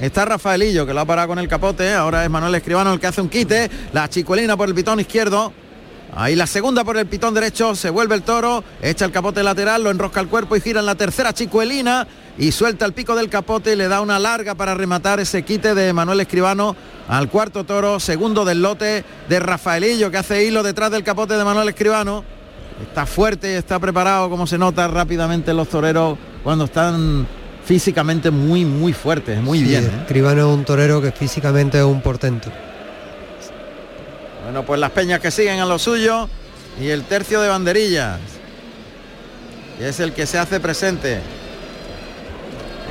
Está Rafaelillo que lo ha parado con el capote. Ahora es Manuel Escribano el que hace un quite. La chicuelina por el pitón izquierdo. Ahí la segunda por el pitón derecho, se vuelve el toro, echa el capote lateral, lo enrosca el cuerpo y gira en la tercera chicuelina y suelta el pico del capote y le da una larga para rematar ese quite de Manuel Escribano al cuarto toro, segundo del lote de Rafaelillo que hace hilo detrás del capote de Manuel Escribano. Está fuerte está preparado como se nota rápidamente los toreros cuando están físicamente muy muy fuertes, muy bien. ¿eh? Escribano es un torero que físicamente es un portento. Bueno, pues las peñas que siguen a lo suyo y el tercio de banderillas. Y es el que se hace presente.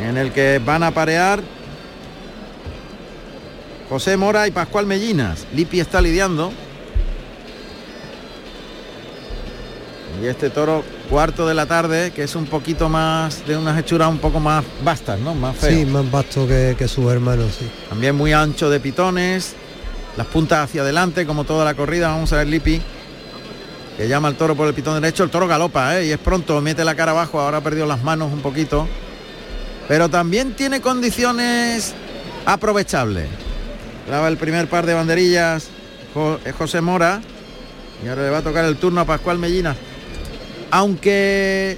En el que van a parear José Mora y Pascual Mellinas. Lipi está lidiando. Y este toro cuarto de la tarde, que es un poquito más de unas hechuras un poco más vastas, ¿no? Más feo. Sí, más vasto que, que sus hermanos, sí. También muy ancho de pitones, las puntas hacia adelante como toda la corrida. Vamos a ver Lipi, que llama al toro por el pitón derecho. El toro galopa ¿eh? y es pronto, mete la cara abajo, ahora ha perdido las manos un poquito. Pero también tiene condiciones aprovechables. Graba el primer par de banderillas eh, José Mora. Y ahora le va a tocar el turno a Pascual Mellina. Aunque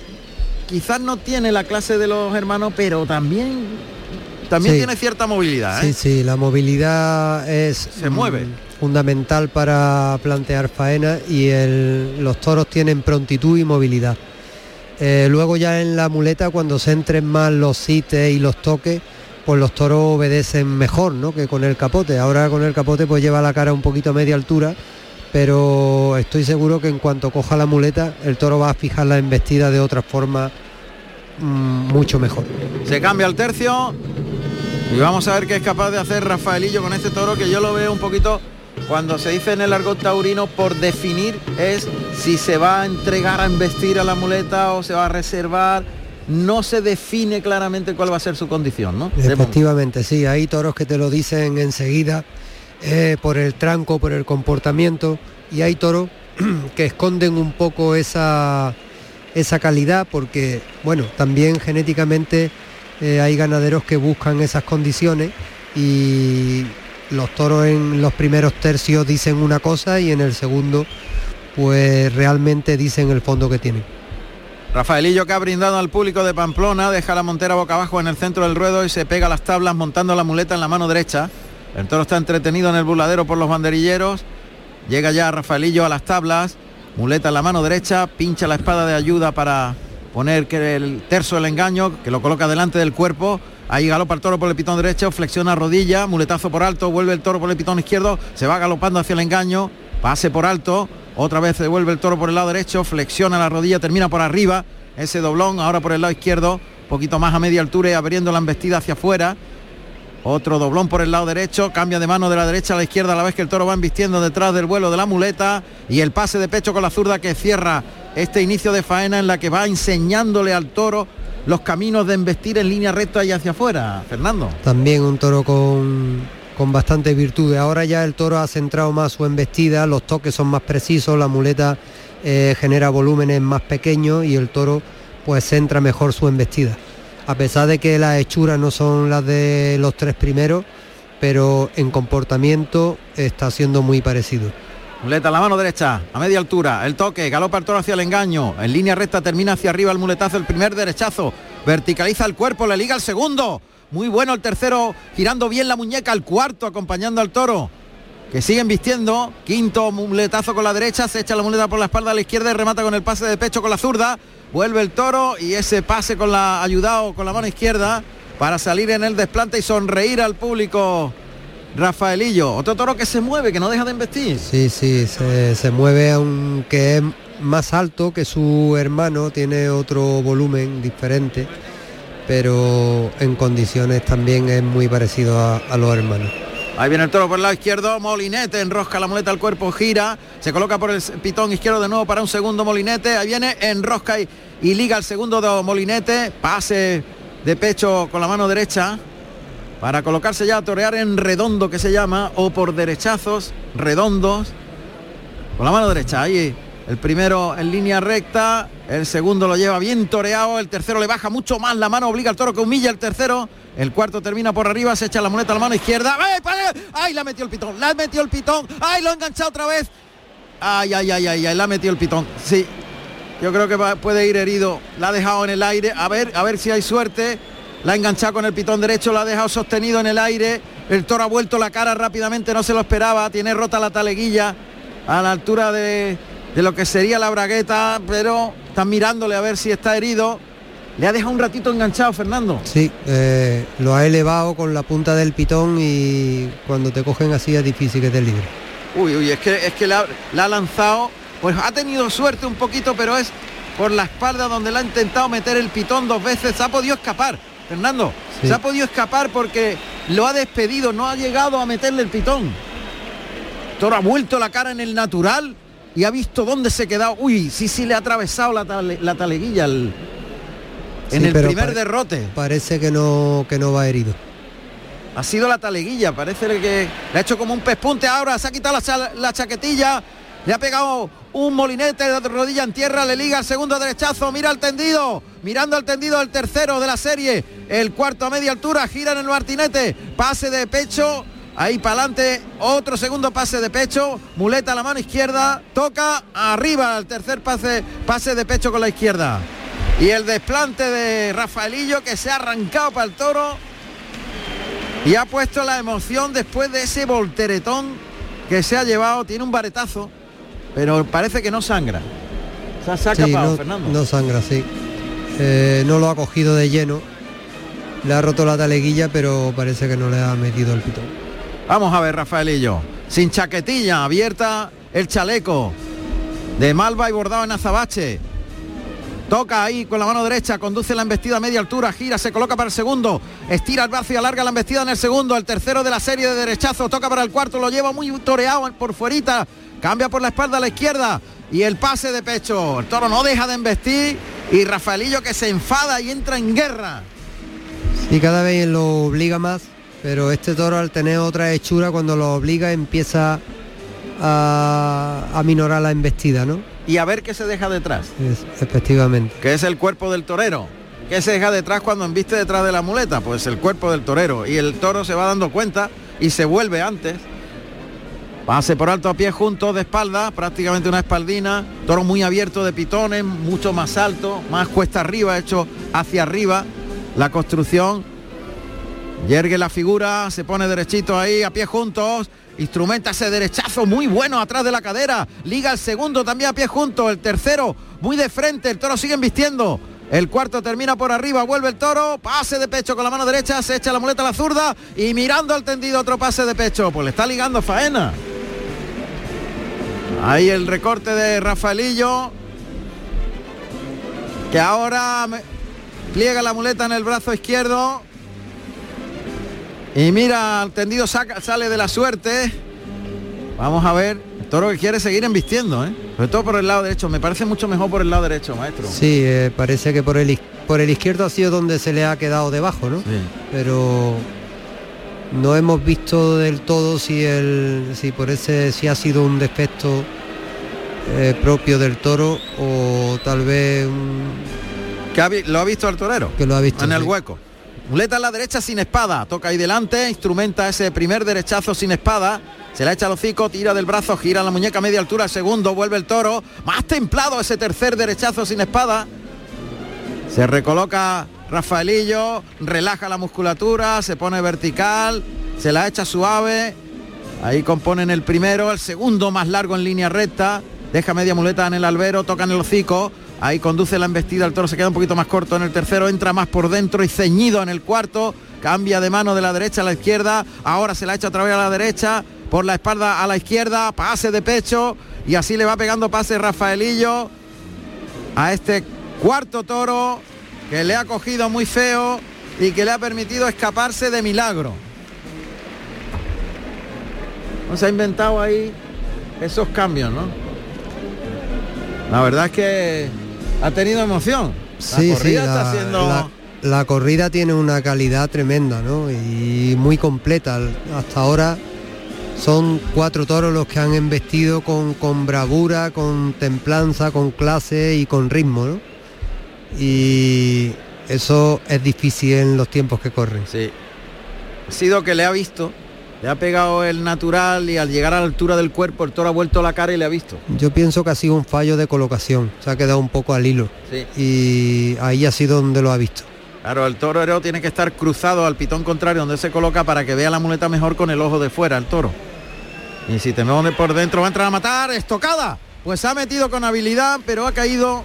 quizás no tiene la clase de los hermanos, pero también, también Sí. tiene cierta movilidad. ¿eh? Sí, sí, la movilidad es Se mueve. mm, fundamental para plantear faena y el- los toros tienen prontitud y movilidad. Eh, luego ya en la muleta cuando se entren más los sites y los toques, pues los toros obedecen mejor, ¿no? Que con el capote. Ahora con el capote pues lleva la cara un poquito a media altura, pero estoy seguro que en cuanto coja la muleta, el toro va a fijar la embestida de otra forma mm, mucho mejor. Se cambia el tercio y vamos a ver qué es capaz de hacer Rafaelillo con este toro que yo lo veo un poquito cuando se dice en el argot taurino por definir es si se va a entregar a embestir a la muleta o se va a reservar. No se define claramente cuál va a ser su condición, ¿no? Efectivamente, sí, hay toros que te lo dicen enseguida eh, por el tranco, por el comportamiento, y hay toros que esconden un poco esa, esa calidad porque, bueno, también genéticamente eh, hay ganaderos que buscan esas condiciones y los toros en los primeros tercios dicen una cosa y en el segundo pues realmente dicen el fondo que tienen. Rafaelillo que ha brindado al público de Pamplona, deja la montera boca abajo en el centro del ruedo y se pega las tablas montando la muleta en la mano derecha. El toro está entretenido en el burladero por los banderilleros. Llega ya Rafaelillo a las tablas, muleta en la mano derecha, pincha la espada de ayuda para poner el terzo del engaño, que lo coloca delante del cuerpo. Ahí galopa el toro por el pitón derecho, flexiona rodilla, muletazo por alto, vuelve el toro por el pitón izquierdo, se va galopando hacia el engaño, pase por alto, otra vez se vuelve el toro por el lado derecho, flexiona la rodilla, termina por arriba, ese doblón, ahora por el lado izquierdo, poquito más a media altura y abriendo la embestida hacia afuera. Otro doblón por el lado derecho, cambia de mano de la derecha a la izquierda a la vez que el toro va embistiendo detrás del vuelo de la muleta y el pase de pecho con la zurda que cierra este inicio de faena en la que va enseñándole al toro los caminos de embestir en línea recta y hacia afuera. Fernando. También un toro con, con bastante virtudes. Ahora ya el toro ha centrado más su embestida, los toques son más precisos, la muleta eh, genera volúmenes más pequeños y el toro pues centra mejor su embestida. A pesar de que las hechuras no son las de los tres primeros, pero en comportamiento está siendo muy parecido. Muleta la mano derecha, a media altura, el toque, galopa el toro hacia el engaño, en línea recta termina hacia arriba el muletazo, el primer derechazo, verticaliza el cuerpo, le liga el segundo, muy bueno el tercero, girando bien la muñeca, el cuarto acompañando al toro, que siguen vistiendo, quinto muletazo con la derecha, se echa la muleta por la espalda a la izquierda y remata con el pase de pecho con la zurda, vuelve el toro y ese pase con la ayudado con la mano izquierda para salir en el desplante y sonreír al público. Rafaelillo, otro toro que se mueve, que no deja de investir. Sí, sí, se, se mueve aunque es más alto que su hermano, tiene otro volumen diferente, pero en condiciones también es muy parecido a, a los hermanos. Ahí viene el toro por el lado izquierdo, Molinete enrosca la muleta al cuerpo, gira, se coloca por el pitón izquierdo de nuevo para un segundo Molinete, ahí viene, enrosca y, y liga el segundo de Molinete, pase de pecho con la mano derecha para colocarse ya a torear en redondo que se llama, o por derechazos redondos, con la mano derecha, ahí El primero en línea recta, el segundo lo lleva bien toreado, el tercero le baja mucho más la mano, obliga al toro que humilla el tercero. El cuarto termina por arriba, se echa la muleta a la mano izquierda. ¡Ay, ¡Ay, la metió el pitón! ¡La metió el pitón! ¡Ay, lo ha enganchado otra vez! ¡Ay, ay, ay, ay! ay la metió el pitón! Sí, yo creo que puede ir herido. La ha dejado en el aire. A ver, a ver si hay suerte. La ha enganchado con el pitón derecho, la ha dejado sostenido en el aire. El toro ha vuelto la cara rápidamente, no se lo esperaba. Tiene rota la taleguilla a la altura de, de lo que sería la bragueta, pero están mirándole a ver si está herido. Le ha dejado un ratito enganchado, Fernando. Sí, eh, lo ha elevado con la punta del pitón y cuando te cogen así es difícil que te libre. Uy, uy, es que, es que la, ha lanzado, pues ha tenido suerte un poquito, pero es por la espalda donde la ha intentado meter el pitón dos veces. Se ha podido escapar, Fernando. Se ha podido escapar porque lo ha despedido, no ha llegado a meterle el pitón. Toro ha vuelto la cara en el natural y ha visto dónde se ha quedado. Uy, sí, sí, le ha atravesado la, la taleguilla al, en el primer derrote. Parece que no, que no va herido. Ha sido la taleguilla, parece que le ha hecho como un pespunte ahora, se ha quitado la, chaquetilla, le ha pegado un molinete de rodilla en tierra, le liga el segundo derechazo, mira el tendido, mirando al tendido el tercero de la serie, el cuarto a media altura, gira en el martinete, pase de pecho, ahí para adelante, otro segundo pase de pecho, muleta a la mano izquierda, toca arriba el tercer pase, pase de pecho con la izquierda. Y el desplante de Rafaelillo que se ha arrancado para el toro y ha puesto la emoción después de ese volteretón que se ha llevado. Tiene un baretazo, pero parece que no sangra. Se ha, no, Fernando. No sangra, sí. Eh, no lo ha cogido de lleno. Le ha roto la taleguilla, pero parece que no le ha metido el pitón. Vamos a ver, Rafaelillo. Sin chaquetilla, abierta el chaleco. De Malva y bordado en azabache. Toca ahí con la mano derecha, conduce la embestida a media altura, gira, se coloca para el segundo, estira el brazo y alarga la embestida en el segundo, el tercero de la serie de derechazo, toca para el cuarto, lo lleva muy toreado por fuerita, cambia por la espalda a la izquierda y el pase de pecho. El toro no deja de embestir y Rafaelillo que se enfada y entra en guerra. Sí, cada vez lo obliga más, pero este toro al tener otra hechura cuando lo obliga empieza a, a minorar la embestida, ¿no? Y a ver qué se deja detrás. efectivamente. Que es el cuerpo del torero. ¿Qué se deja detrás cuando embiste detrás de la muleta? Pues el cuerpo del torero. Y el toro se va dando cuenta y se vuelve antes. Pase por alto a pie juntos de espalda, prácticamente una espaldina. Toro muy abierto de pitones, mucho más alto, más cuesta arriba, hecho hacia arriba. La construcción. Yergue la figura, se pone derechito ahí, a pie juntos Instrumenta ese derechazo muy bueno atrás de la cadera. Liga el segundo también a pie junto. El tercero muy de frente. El toro sigue vistiendo. El cuarto termina por arriba, vuelve el toro, pase de pecho con la mano derecha, se echa la muleta a la zurda y mirando al tendido otro pase de pecho. Pues le está ligando faena. Ahí el recorte de Rafaelillo. Que ahora pliega la muleta en el brazo izquierdo. Y mira, al tendido sale de la suerte. Vamos a ver. El toro que quiere seguir embistiendo, ¿eh? Sobre todo por el lado derecho. Me parece mucho mejor por el lado derecho, maestro. Sí, eh, parece que por el, por el izquierdo ha sido donde se le ha quedado debajo, ¿no? Pero no hemos visto del todo si el si por ese si ha sido un defecto eh, propio del toro o tal vez que lo ha visto el torero que lo ha visto en el hueco Muleta a la derecha sin espada. Toca ahí delante, instrumenta ese primer derechazo sin espada. Se la echa al hocico, tira del brazo, gira la muñeca a media altura, segundo, vuelve el toro. Más templado ese tercer derechazo sin espada. Se recoloca Rafaelillo, relaja la musculatura, se pone vertical, se la echa suave. Ahí componen el primero, el segundo más largo en línea recta. Deja media muleta en el albero, toca en el hocico. Ahí conduce la embestida, el toro se queda un poquito más corto en el tercero, entra más por dentro y ceñido en el cuarto, cambia de mano de la derecha a la izquierda, ahora se la echa otra vez a la derecha, por la espalda a la izquierda, pase de pecho y así le va pegando pase Rafaelillo a este cuarto toro que le ha cogido muy feo y que le ha permitido escaparse de milagro. No se ha inventado ahí esos cambios, ¿no? La verdad es que ha tenido emoción. Sí, la corrida está siendo... La, corrida tiene una calidad tremenda, ¿no? Y muy completa. Hasta ahora son cuatro toros los que han embestido con, con bravura, con templanza, con clase y con ritmo, ¿no? Y eso es difícil en los tiempos que corren. Sí. Ha sido que le ha visto, le ha pegado el natural y al llegar a la altura del cuerpo el toro ha vuelto la cara y le ha visto. Yo pienso que ha sido un fallo de colocación, se ha quedado un poco al hilo. Sí. Y ahí ha sido donde lo ha visto. Claro, el toro tiene que estar cruzado al pitón contrario donde se coloca para que vea la muleta mejor con el ojo de fuera, el toro. Y si te por dentro va a entrar a matar, estocada. Pues ha metido con habilidad, pero ha caído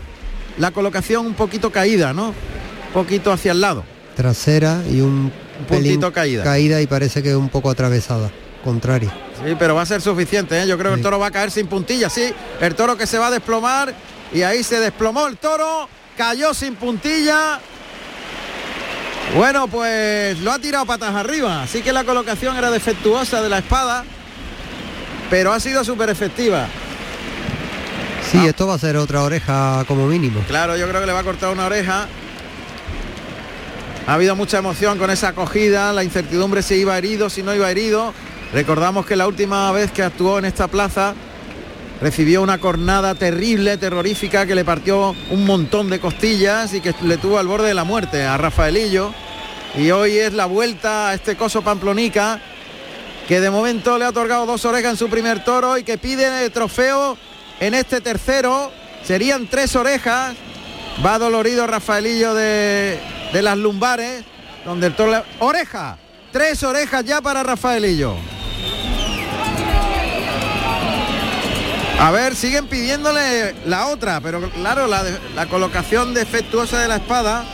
la colocación un poquito caída, ¿no? Un poquito hacia el lado. Trasera y un, Un puntito caída. Caída y parece que es un poco atravesada, contraria. Sí, pero va a ser suficiente, ¿eh? Yo creo que el toro va a caer sin puntilla, sí. El toro que se va a desplomar y ahí se desplomó el toro, cayó sin puntilla. Bueno, pues lo ha tirado patas arriba, así que la colocación era defectuosa de la espada, pero ha sido súper efectiva. Sí, Ah. esto va a ser otra oreja como mínimo. Claro, yo creo que le va a cortar una oreja. Ha habido mucha emoción con esa acogida, la incertidumbre si iba herido, si no iba herido. Recordamos que la última vez que actuó en esta plaza recibió una cornada terrible, terrorífica, que le partió un montón de costillas y que le tuvo al borde de la muerte a Rafaelillo. Y hoy es la vuelta a este coso pamplonica, que de momento le ha otorgado dos orejas en su primer toro y que pide trofeo en este tercero. Serían tres orejas. Va dolorido Rafaelillo de, de las lumbares, donde el toro... ¡Oreja! Tres orejas ya para Rafaelillo. A ver, siguen pidiéndole la otra, pero claro, la, la colocación defectuosa de la espada.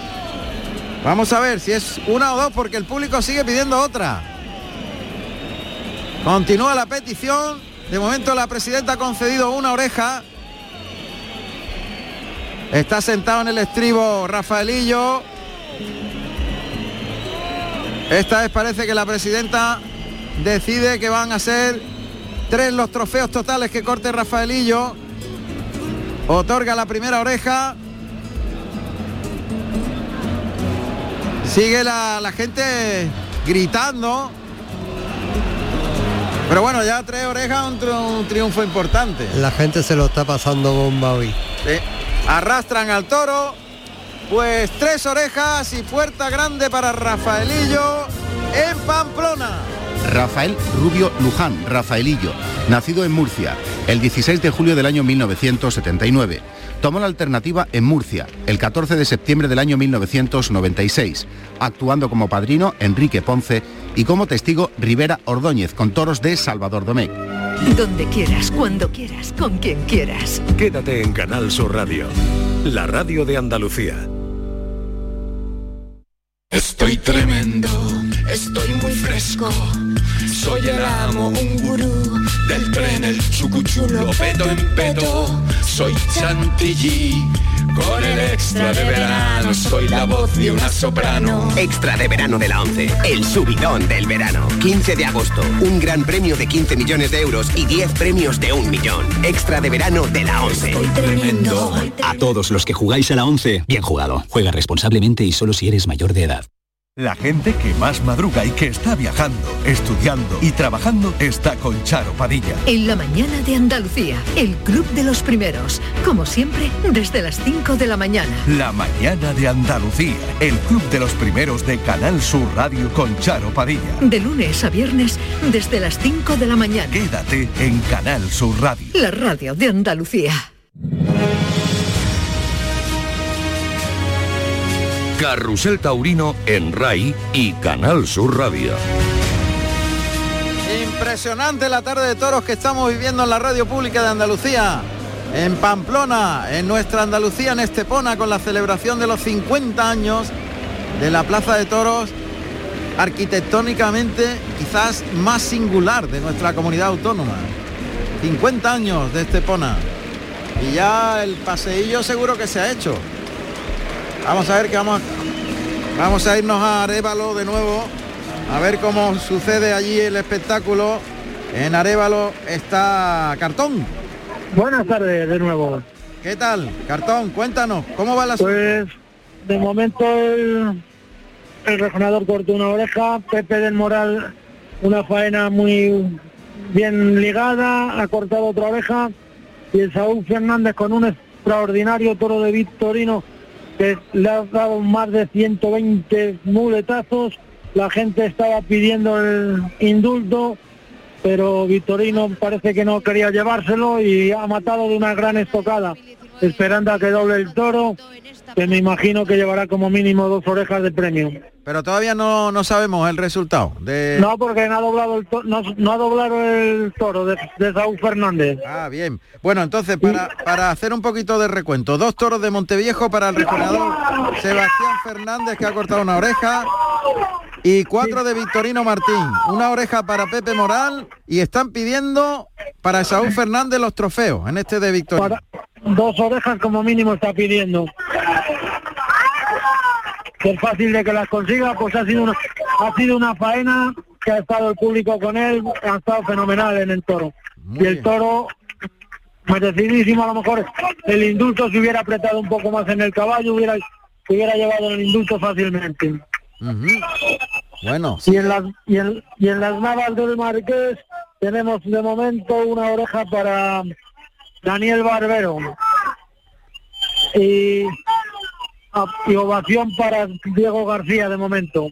Vamos a ver si es una o dos, porque el público sigue pidiendo otra. Continúa la petición. De momento la presidenta ha concedido una oreja. Está sentado en el estribo Rafaelillo. Esta vez parece que la presidenta decide que van a ser tres los trofeos totales que corte Rafaelillo. Otorga la primera oreja. Sigue la, la gente gritando. Pero bueno, ya tres orejas, un, un triunfo importante. La gente se lo está pasando bomba hoy. Sí. Arrastran al toro. Pues tres orejas y puerta grande para Rafaelillo en Pamplona. Rafael Rubio Luján, Rafaelillo, nacido en Murcia el 16 de julio del año 1979. Tomó la alternativa en Murcia el 14 de septiembre del año 1996, actuando como padrino Enrique Ponce y como testigo Rivera Ordóñez con toros de Salvador Domecq. Donde quieras, cuando quieras, con quien quieras. Quédate en Canal Sur Radio, la radio de Andalucía. Estoy tremendo, estoy muy fresco. Soy el amo, un gurú del tren, el chucuchulo, pedo en pedo. Soy chantilly, con el extra de verano. Soy la voz de una soprano. Extra de verano de la 11, el subidón del verano. 15 de agosto, un gran premio de 15 millones de euros y 10 premios de un millón. Extra de verano de la 11. Tremendo. A todos los que jugáis a la 11, bien jugado. Juega responsablemente y solo si eres mayor de edad. La gente que más madruga y que está viajando, estudiando y trabajando está con Charo Padilla. En la mañana de Andalucía, el Club de los Primeros. Como siempre, desde las 5 de la mañana. La mañana de Andalucía, el club de los primeros de Canal Sur Radio con Charo Padilla. De lunes a viernes, desde las 5 de la mañana. Quédate en Canal Sur Radio. La radio de Andalucía. Carrusel Taurino en RAI y Canal Sur Radio. Impresionante la tarde de toros que estamos viviendo en la radio pública de Andalucía, en Pamplona, en nuestra Andalucía, en Estepona, con la celebración de los 50 años de la Plaza de Toros, arquitectónicamente quizás más singular de nuestra comunidad autónoma. 50 años de Estepona. Y ya el paseillo seguro que se ha hecho. Vamos a ver que vamos, vamos a irnos a Arevalo de nuevo a ver cómo sucede allí el espectáculo. En Arevalo está Cartón. Buenas tardes de nuevo. ¿Qué tal? Cartón, cuéntanos, ¿cómo va la Pues de momento el, el rejonador cortó una oreja, Pepe del Moral una faena muy bien ligada, ha cortado otra oreja y el Saúl Fernández con un extraordinario toro de Victorino le ha dado más de 120 muletazos. La gente estaba pidiendo el indulto, pero Victorino parece que no quería llevárselo y ha matado de una gran estocada, esperando a que doble el toro, que me imagino que llevará como mínimo dos orejas de premio. Pero todavía no, no sabemos el resultado. De... No, porque no ha doblado el, to- no, no ha doblado el toro de, de Saúl Fernández. Ah, bien. Bueno, entonces, para, para hacer un poquito de recuento, dos toros de Monteviejo para el rejoneador Sebastián Fernández, que ha cortado una oreja, y cuatro de Victorino Martín, una oreja para Pepe Moral, y están pidiendo para Saúl Fernández los trofeos, en este de Victorino. Dos orejas como mínimo está pidiendo. Que es fácil de que las consiga, pues ha sido una, ha sido una faena que ha estado el público con él, ha estado fenomenal en el toro. y el toro merecidísimo a lo mejor el indulto se hubiera apretado un poco más en el caballo, hubiera, hubiera llevado el indulto fácilmente. Bueno, Y en las y en, y en las navas del Marqués tenemos de momento una oreja para Daniel Barbero. Y, y ovación para Diego García de momento.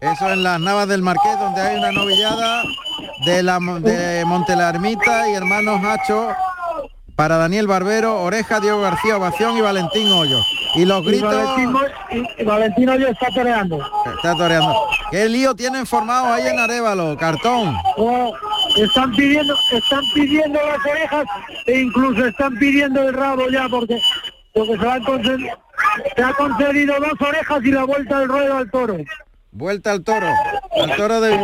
eso en las Navas del Marqués, donde hay una novillada de, la, de Montelarmita y hermanos Hacho para Daniel Barbero, Oreja, Diego García, Ovación y Valentín Hoyo. Y los gritos... Y- Valentín Hoyo está toreando. Está toreando. ¿Qué lío tienen formado ahí en Arevalo? Cartón. Oh, están pidiendo, están pidiendo las orejas e incluso están pidiendo el rabo ya porque porque se, han concedido, se ha concedido dos orejas y la vuelta del ruedo al toro. Vuelta al toro. Al toro de.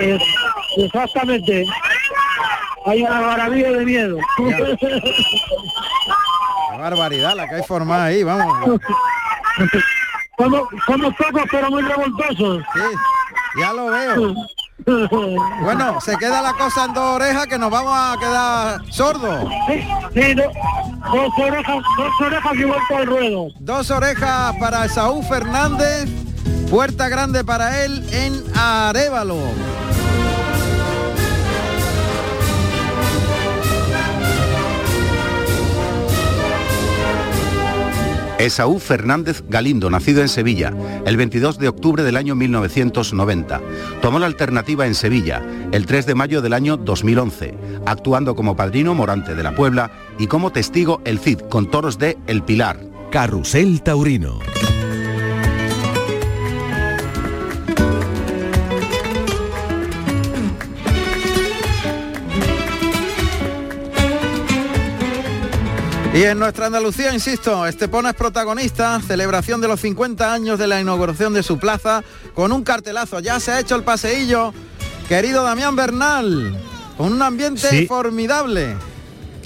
Es- exactamente. Hay una maravilla de miedo. Qué barbaridad la que hay formada ahí, vamos. somos, somos pocos pero muy revoltosos. Sí, ya lo veo. Bueno, se queda la cosa en dos orejas que nos vamos a quedar sordos. Sí, do- dos orejas, dos orejas y vuelta al ruedo. Dos orejas para Saúl Fernández, puerta grande para él en Arevalo. Esaú Fernández Galindo, nacido en Sevilla, el 22 de octubre del año 1990. Tomó la alternativa en Sevilla, el 3 de mayo del año 2011, actuando como padrino Morante de la Puebla y como testigo el Cid con toros de El Pilar. Carrusel Taurino. Y en nuestra Andalucía, insisto, Estepona es protagonista, celebración de los 50 años de la inauguración de su plaza, con un cartelazo. Ya se ha hecho el paseillo, querido Damián Bernal, con un ambiente Sí. formidable.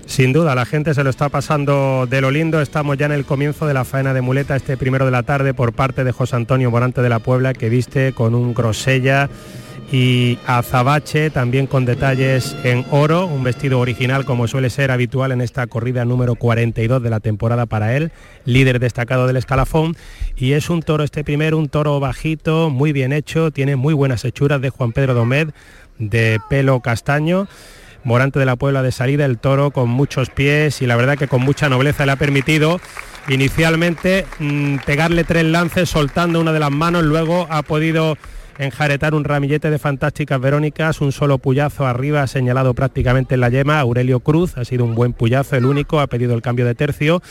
Sin duda, la gente se lo está pasando de lo lindo. Estamos ya en el comienzo de la faena de muleta este primero de la tarde por parte de José Antonio Morante de la Puebla, que viste con un grosella y azabache, también con detalles en oro, un vestido original como suele ser habitual en esta corrida número 42 de la temporada para él, líder destacado del escalafón. Y es un toro este primero, un toro bajito, muy bien hecho, tiene muy buenas hechuras de Juan Pedro Domed, de pelo castaño. Morante de la Puebla de salida, el toro con muchos pies y la verdad que con mucha nobleza le ha permitido inicialmente mm, pegarle tres lances soltando una de las manos, luego ha podido enjaretar un ramillete de fantásticas Verónicas, un solo puyazo arriba señalado prácticamente en la yema, Aurelio Cruz, ha sido un buen puyazo, el único, ha pedido el cambio de tercio,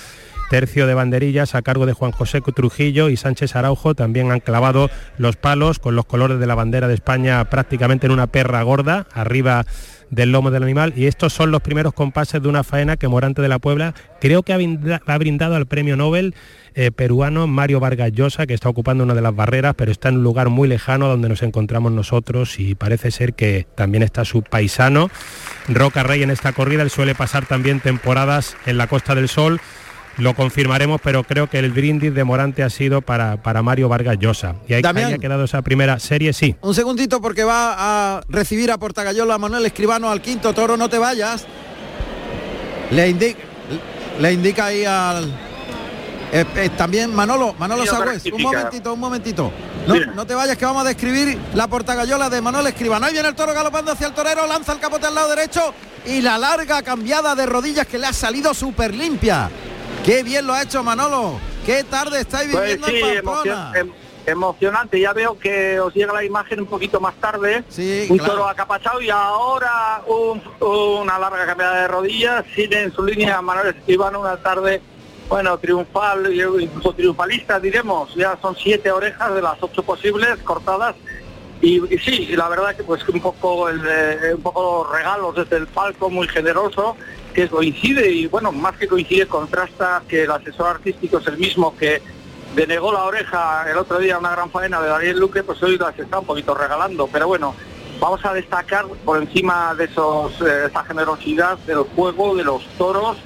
tercio de banderillas a cargo de Juan José Trujillo y Sánchez Araujo, también han clavado los palos con los colores de la bandera de España prácticamente en una perra gorda, arriba del lomo del animal y estos son los primeros compases de una faena que Morante de la Puebla creo que ha brinda- ha brindado al premio Nobel eh, peruano Mario Vargas Llosa que está ocupando una de las barreras pero está en un lugar muy lejano donde nos encontramos nosotros y parece ser que también está su paisano. Roca Rey en esta corrida, él suele pasar también temporadas en la Costa del Sol lo confirmaremos, pero creo que el brindis de Morante ha sido para, para Mario Vargas Llosa. Y ahí, Damián. ahí ha quedado esa primera serie, sí. Un segundito porque va a recibir a Portagayola Manuel Escribano al quinto toro, no te vayas. Le indica, le indica ahí al... eh, eh, también Manolo, Manolo Sagüez, un momentito, un momentito. No, no te vayas que vamos a describir la portagallola de Manuel Escribano. Ahí viene el toro galopando hacia el torero, lanza el capote al lado derecho y la larga cambiada de rodillas que le ha salido súper limpia. Qué bien lo ha hecho Manolo. Qué tarde estáis Pues viviendo sí, en Pamplona. emocion- em- emocionante. Ya veo que os llega la imagen un poquito más tarde. un claro. toro acapachado y ahora un- una larga cambiada de rodillas. Sigue en su línea Manuel Escribano una tarde, bueno, triunfal, incluso triunfalista diremos. Ya son siete orejas de las ocho posibles cortadas. Y, sí, la verdad que pues un poco el, eh, un poco los regalos desde el palco muy generoso que coincide y bueno más que coincide contrasta que el asesor artístico es el mismo que denegó la oreja el otro día una gran faena de Daniel Luque pues hoy las está un poquito regalando pero bueno vamos a destacar por encima de esos eh, esa generosidad del juego de los toros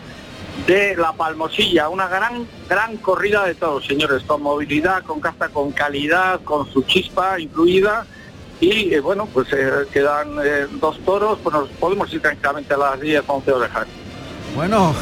de la Palmosilla, una gran, gran corrida de toros, señores, con movilidad, con casta, con calidad, con su chispa incluida. Y eh, bueno, pues eh, quedan eh, dos toros, pues nos podemos ir tranquilamente a las 10, 11 orejas. Bueno,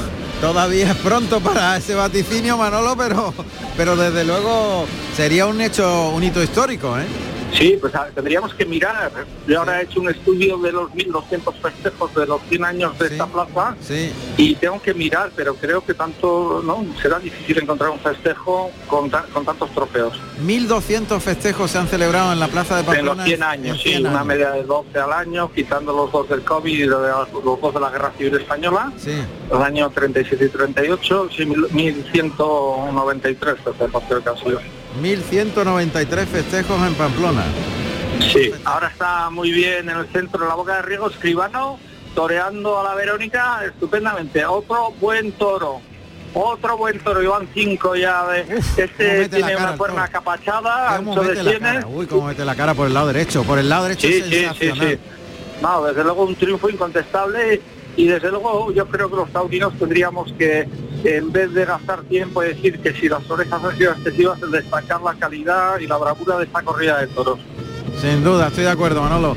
todavía es pronto para ese vaticinio, Manolo, pero, pero desde luego sería un hecho, un hito histórico, ¿eh? Sí, pues a- tendríamos que mirar. Yo ahora he hecho un estudio de los 1.200 festejos de los 100 años de esta plaza Sí. y tengo que mirar, pero creo que tanto no será difícil encontrar un festejo con, ta- con tantos trofeos. 1.200 festejos se han celebrado en la Plaza de En Pamplona. los 100 años, en sí, 100 una años. media de 12 al año, quitando los dos del COVID y los, los dos de la Guerra Civil Española. Sí. El año 37 y 38, sí, mil- 1193 festejos creo que han sido. 1.193 festejos en Pamplona. Sí, ahora está muy bien en el centro de la Boca de Riego, Escribano, toreando a la Verónica estupendamente. Otro buen toro. Otro buen toro, Iván 5 ya de este tiene cara una cuerna ¿Cómo ancho de sienes. Uy, cómo mete la cara por el lado derecho. Por el lado derecho Sí, es sí, sí, sensacional. sí. No, desde luego un triunfo incontestable y desde luego yo creo que los taurinos tendríamos que, en vez de gastar tiempo y decir que si las orejas han sido excesivas, el destacar la calidad y la bravura de esta corrida de toros. Sin duda, estoy de acuerdo, Manolo.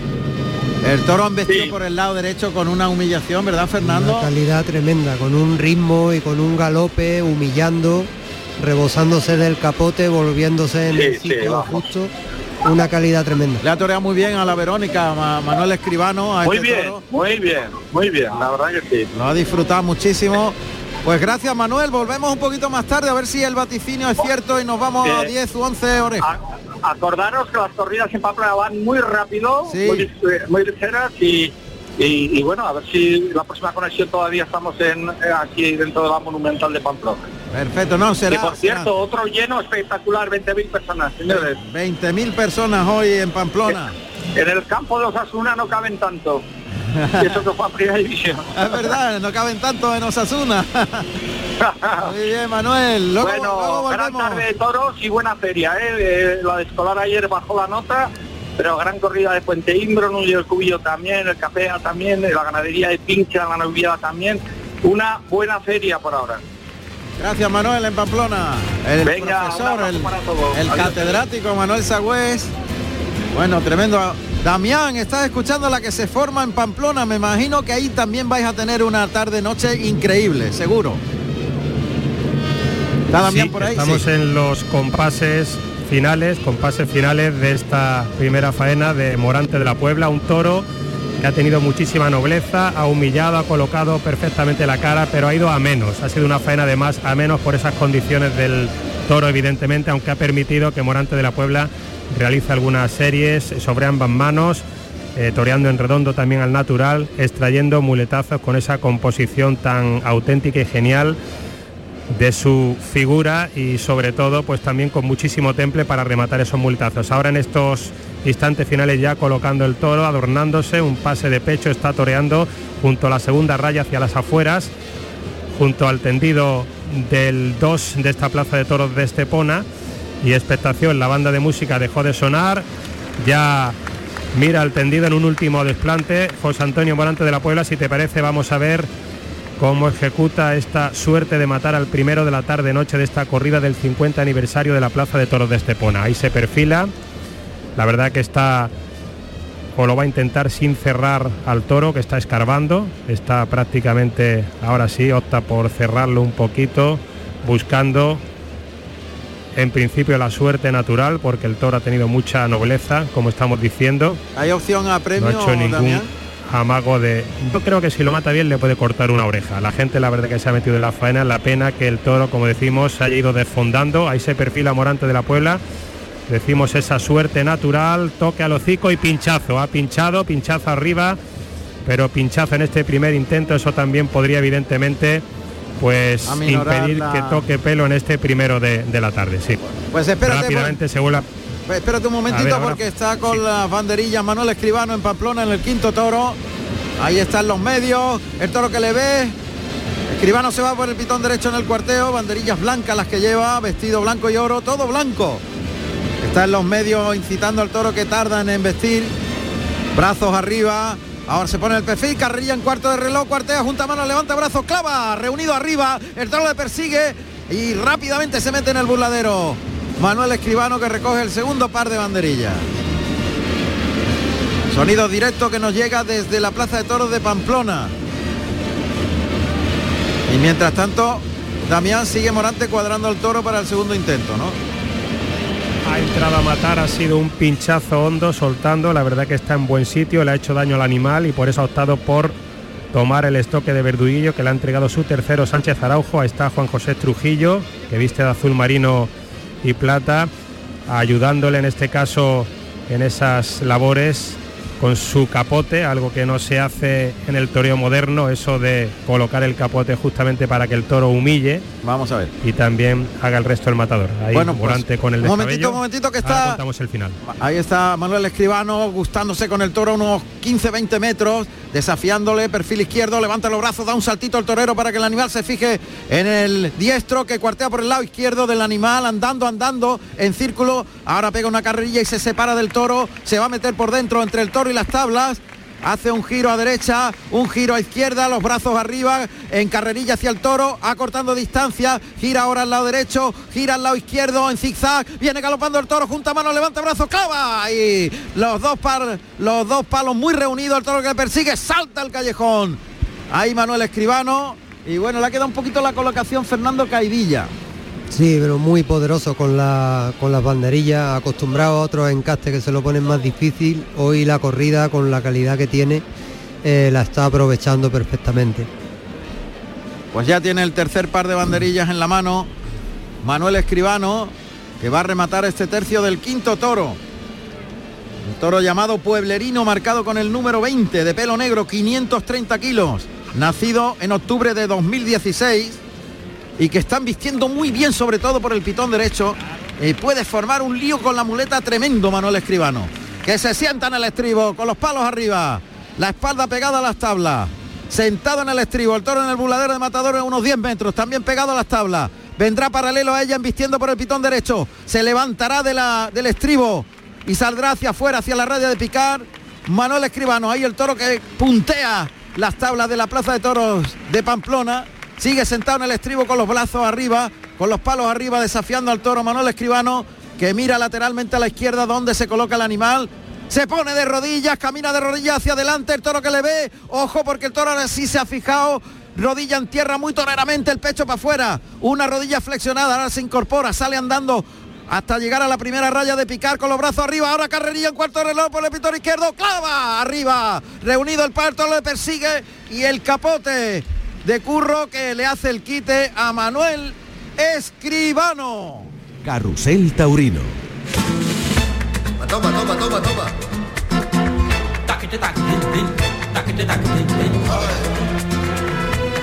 El toro embestido por el lado derecho con una humillación, ¿verdad, Fernando? Una calidad tremenda, con un ritmo y con un galope humillando, rebosándose del capote, volviéndose en Sí, el sí, sitio vamos. justo. Una calidad tremenda. Le ha toreado muy bien a la Verónica, Ma- Manuel Escribano. A Muy este bien, toro. muy bien, muy bien, la verdad que sí. Lo ha disfrutado muchísimo. Pues gracias, Manuel. Volvemos un poquito más tarde a ver si el vaticinio es cierto y nos vamos a Eh, 10 u 11 orejas. Acordaros que las corridas en Pamplona van muy rápido, Sí. muy, lig- muy ligeras y, y, y bueno, a ver si la próxima conexión todavía estamos en eh, aquí dentro de la Monumental de Pamplona. Perfecto, no, será. que por cierto, otro lleno espectacular, 20.000 personas, señores. 20.000 personas hoy en Pamplona. En el campo de Osasuna no caben tanto. Y eso que fue a primera división. Es verdad, no caben tanto en Osasuna. Muy bien, Manuel. Luego, bueno, luego gran tarde de toros y buena feria, ¿eh? Eh, La de escolar ayer bajó la nota, pero gran corrida de Puente Imbro, Núñez del Cubillo también, el Capea también, la ganadería de Pincha, la Noviada también. Una buena feria por ahora. Gracias, Manuel, en Pamplona. El Venga, profesor, el, catedrático Manuel Sagüez. Bueno, tremendo. Damián, estás escuchando la que se forma en Pamplona. Me imagino que ahí también vais a tener una tarde-noche increíble, seguro. ¿Está Damián Sí, por ahí? Estamos Sí. en los compases finales, compases finales de esta primera faena de Morante de la Puebla, un toro ha tenido muchísima nobleza, ha humillado, ha colocado perfectamente la cara, pero ha ido a menos. Ha sido una faena además a menos por esas condiciones del toro, evidentemente, aunque ha permitido que Morante de la Puebla realice algunas series sobre ambas manos. eh, toreando en redondo también al natural, extrayendo muletazos con esa composición tan auténtica y genial de su figura y sobre todo pues también con muchísimo temple para rematar esos muletazos. Ahora en estos instantes finales ya colocando el toro, adornándose, un pase de pecho, está toreando junto a la segunda raya hacia las afueras, junto al tendido del 2 de esta plaza de toros de Estepona y expectación, la banda de música dejó de sonar, ya mira al tendido en un último desplante, José Antonio Morante de la Puebla, si te parece vamos a ver cómo ejecuta esta suerte de matar al primero de la tarde noche de esta corrida del 50 aniversario de la Plaza de Toros de Estepona. Ahí se perfila, la verdad que está o lo va a intentar sin cerrar al toro que está escarbando, está prácticamente, ahora sí, opta por cerrarlo un poquito, buscando en principio la suerte natural, porque el toro ha tenido mucha nobleza, como estamos diciendo. ¿Hay opción a premio, No ha hecho ningún Damián? amago de... Yo creo que si lo mata bien le puede cortar una oreja. La gente la verdad que se ha metido en la faena, la pena que el toro, como decimos, se haya ido desfondando. Ahí se perfila Morante de la Puebla. Decimos esa suerte natural, toque al hocico y pinchazo. Ha pinchado, pinchazo arriba, pero pinchazo en este primer intento, eso también podría evidentemente pues impedir la- que toque pelo en este primero de, de la tarde, sí. Pues espérate, Rápidamente se vuelve a- Pues espérate un momentito ver, ahora- porque está con las banderillas Manuel Escribano en Pamplona en el quinto toro. Ahí están los medios, el toro que le ve. Escribano se va por el pitón derecho en el cuarteo, banderillas blancas las que lleva, vestido blanco y oro, todo blanco. Está en los medios incitando al toro que tardan en vestir. Brazos arriba. Ahora se pone el perfil, carrilla en cuarto de reloj, cuartea, junta mano, levanta brazos, clava, reunido arriba, el toro le persigue y rápidamente se mete en el burladero. Manuel Escribano que recoge el segundo par de banderillas. Sonido directo que nos llega desde la Plaza de Toros de Pamplona. Y mientras tanto, Damián sigue Morante cuadrando el toro para el segundo intento, ¿no? Ha entrado a matar, ha sido un pinchazo hondo, soltando, la verdad que está en buen sitio, le ha hecho daño al animal y por eso ha optado por tomar el estoque de Verduguillo que le ha entregado su tercero Sánchez Araujo, ahí está Juan José Trujillo, que viste de azul marino y plata, ayudándole en este caso en esas labores con su capote, algo que no se hace en el toreo moderno, eso de colocar el capote justamente para que el toro humille. Vamos a ver. Y también haga el resto el matador. Ahí Bueno, pues, Morante con el un momentito, descabello. un momentito que Ahora está- contamos el final. Ahí está Manuel Escribano gustándose con el toro unos 15-20 metros, desafiándole, perfil izquierdo, levanta los brazos, da un saltito al torero para que el animal se fije en el diestro que cuartea por el lado izquierdo del animal, andando, andando en círculo. Ahora pega una carrerilla y se separa del toro, se va a meter por dentro entre el toro y las tablas. Hace un giro a derecha, un giro a izquierda, los brazos arriba, en carrerilla hacia el toro, acortando distancia, gira ahora al lado derecho, gira al lado izquierdo en zigzag, viene galopando el toro, junta mano, levanta brazos, clava y los dos par, los dos palos muy reunidos, el toro que persigue, salta al callejón. Ahí Manuel Escribano y bueno, le ha quedado un poquito la colocación Fernando Caidilla. Sí, pero muy poderoso con, la, con las banderillas, acostumbrado a otros encastes que se lo ponen más difícil. Hoy la corrida, con la calidad que tiene, eh, la está aprovechando perfectamente. Pues ya tiene el tercer par de banderillas en la mano. Manuel Escribano, que va a rematar este tercio del quinto toro. Un toro llamado Pueblerino, marcado con el número 20, de pelo negro, 530 kilos. Nacido en octubre de 2016 y que están vistiendo muy bien, sobre todo por el pitón derecho. Y puede formar un lío con la muleta tremendo, Manuel Escribano. Que se sienta en el estribo, con los palos arriba, la espalda pegada a las tablas. Sentado en el estribo, el toro en el buladero de matadores a unos 10 metros, también pegado a las tablas. Vendrá paralelo a ella embistiendo por el pitón derecho. Se levantará de la, del estribo y saldrá hacia afuera, hacia la raya de picar. Manuel Escribano, ahí el toro que puntea las tablas de la Plaza de Toros de Pamplona. Sigue sentado en el estribo con los brazos arriba, con los palos arriba, desafiando al toro Manuel Escribano, que mira lateralmente a la izquierda donde se coloca el animal. Se pone de rodillas, camina de rodillas hacia adelante, el toro que le ve. Ojo porque el toro ahora sí se ha fijado. Rodilla en tierra muy toleramente, el pecho para afuera. Una rodilla flexionada, ahora se incorpora, sale andando hasta llegar a la primera raya de picar con los brazos arriba. Ahora carrería en cuarto reloj por el pitor izquierdo. Clava arriba. Reunido el parto, le persigue. Y el capote de curro que le hace el quite a Manuel Escribano. Carrusel Taurino. Toma, toma, toma, toma.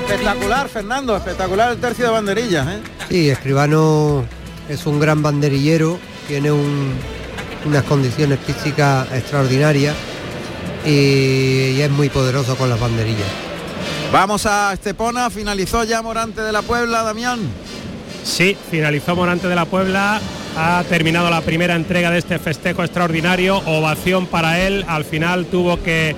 Espectacular, Fernando, espectacular el tercio de banderillas. ¿eh? Sí, Escribano es un gran banderillero, tiene un- unas condiciones físicas extraordinarias y, y es muy poderoso con las banderillas. Vamos a Estepona, finalizó ya Morante de la Puebla, Damián. Sí, finalizó Morante de la Puebla, ha terminado la primera entrega de este festejo extraordinario, ovación para él, al final tuvo que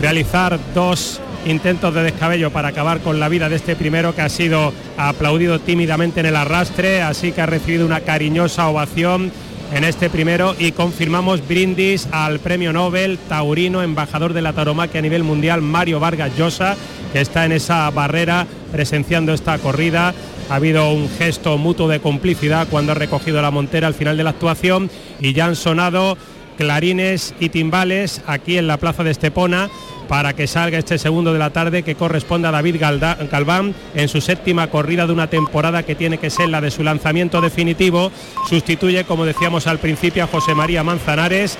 realizar dos intentos de descabello para acabar con la vida de este primero que ha sido aplaudido tímidamente en el arrastre, así que ha recibido una cariñosa ovación en este primero y confirmamos brindis al premio Nobel taurino, embajador de la tauromaquia a nivel mundial, Mario Vargas Llosa, que está en esa barrera presenciando esta corrida ha habido un gesto mutuo de complicidad cuando ha recogido la montera al final de la actuación y ya han sonado clarines y timbales aquí en la plaza de Estepona para que salga este segundo de la tarde que corresponde a David Galván en su séptima corrida de una temporada que tiene que ser la de su lanzamiento definitivo. Sustituye, como decíamos al principio, a José María Manzanares.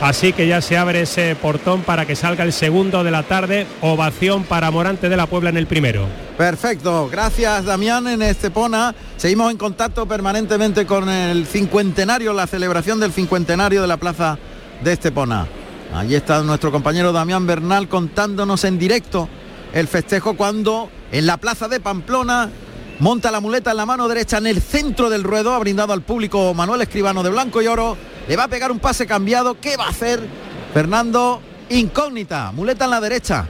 Así que ya se abre ese portón para que salga el segundo de la tarde. Ovación para Morante de la Puebla en el primero. Perfecto, gracias Damián en Estepona. Seguimos en contacto permanentemente con el cincuentenario, la celebración del cincuentenario de la plaza de Estepona. Allí está nuestro compañero Damián Bernal contándonos en directo el festejo cuando en la plaza de Pamplona monta la muleta en la mano derecha en el centro del ruedo, ha brindado al público Manuel Escribano de Blanco y Oro, le va a pegar un pase cambiado, ¿qué va a hacer? Fernando, incógnita, muleta en la derecha,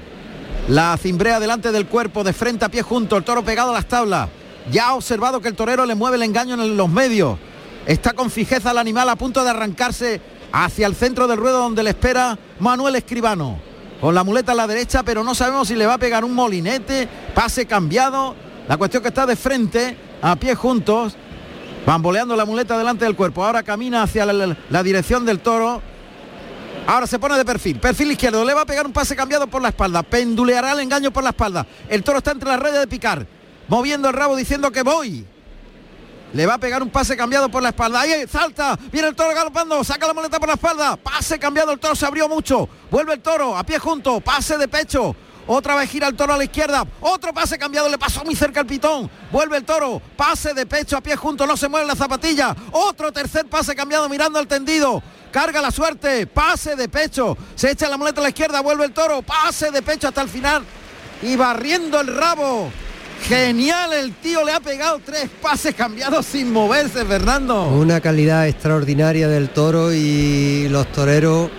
la cimbrea delante del cuerpo, de frente a pie junto, el toro pegado a las tablas, ya ha observado que el torero le mueve el engaño en los medios, está con fijeza el animal a punto de arrancarse hacia el centro del ruedo donde le espera Manuel Escribano. Con la muleta a la derecha, pero no sabemos si le va a pegar un molinete, pase cambiado. La cuestión que está de frente, a pie juntos, bamboleando la muleta delante del cuerpo. Ahora camina hacia la, dirección del toro. Ahora se pone de perfil, perfil izquierdo, le va a pegar un pase cambiado por la espalda, penduleará el engaño por la espalda. El toro está entre las redes de picar, moviendo el rabo diciendo que voy. Le va a pegar un pase cambiado por la espalda. Ahí salta. Viene el toro galopando. Saca la muleta por la espalda. Pase cambiado. El toro se abrió mucho. Vuelve el toro. A pie junto. Pase de pecho. Otra vez gira el toro a la izquierda. Otro pase cambiado. Le pasó muy cerca el pitón. Vuelve el toro. Pase de pecho a pie junto. No se mueve la zapatilla. Otro tercer pase cambiado mirando al tendido. Carga la suerte. Pase de pecho. Se echa la muleta a la izquierda. Vuelve el toro. Pase de pecho hasta el final. Y barriendo el rabo. Genial, el tío le ha pegado tres pases cambiados sin moverse, Fernando. Una calidad extraordinaria del toro y los toreros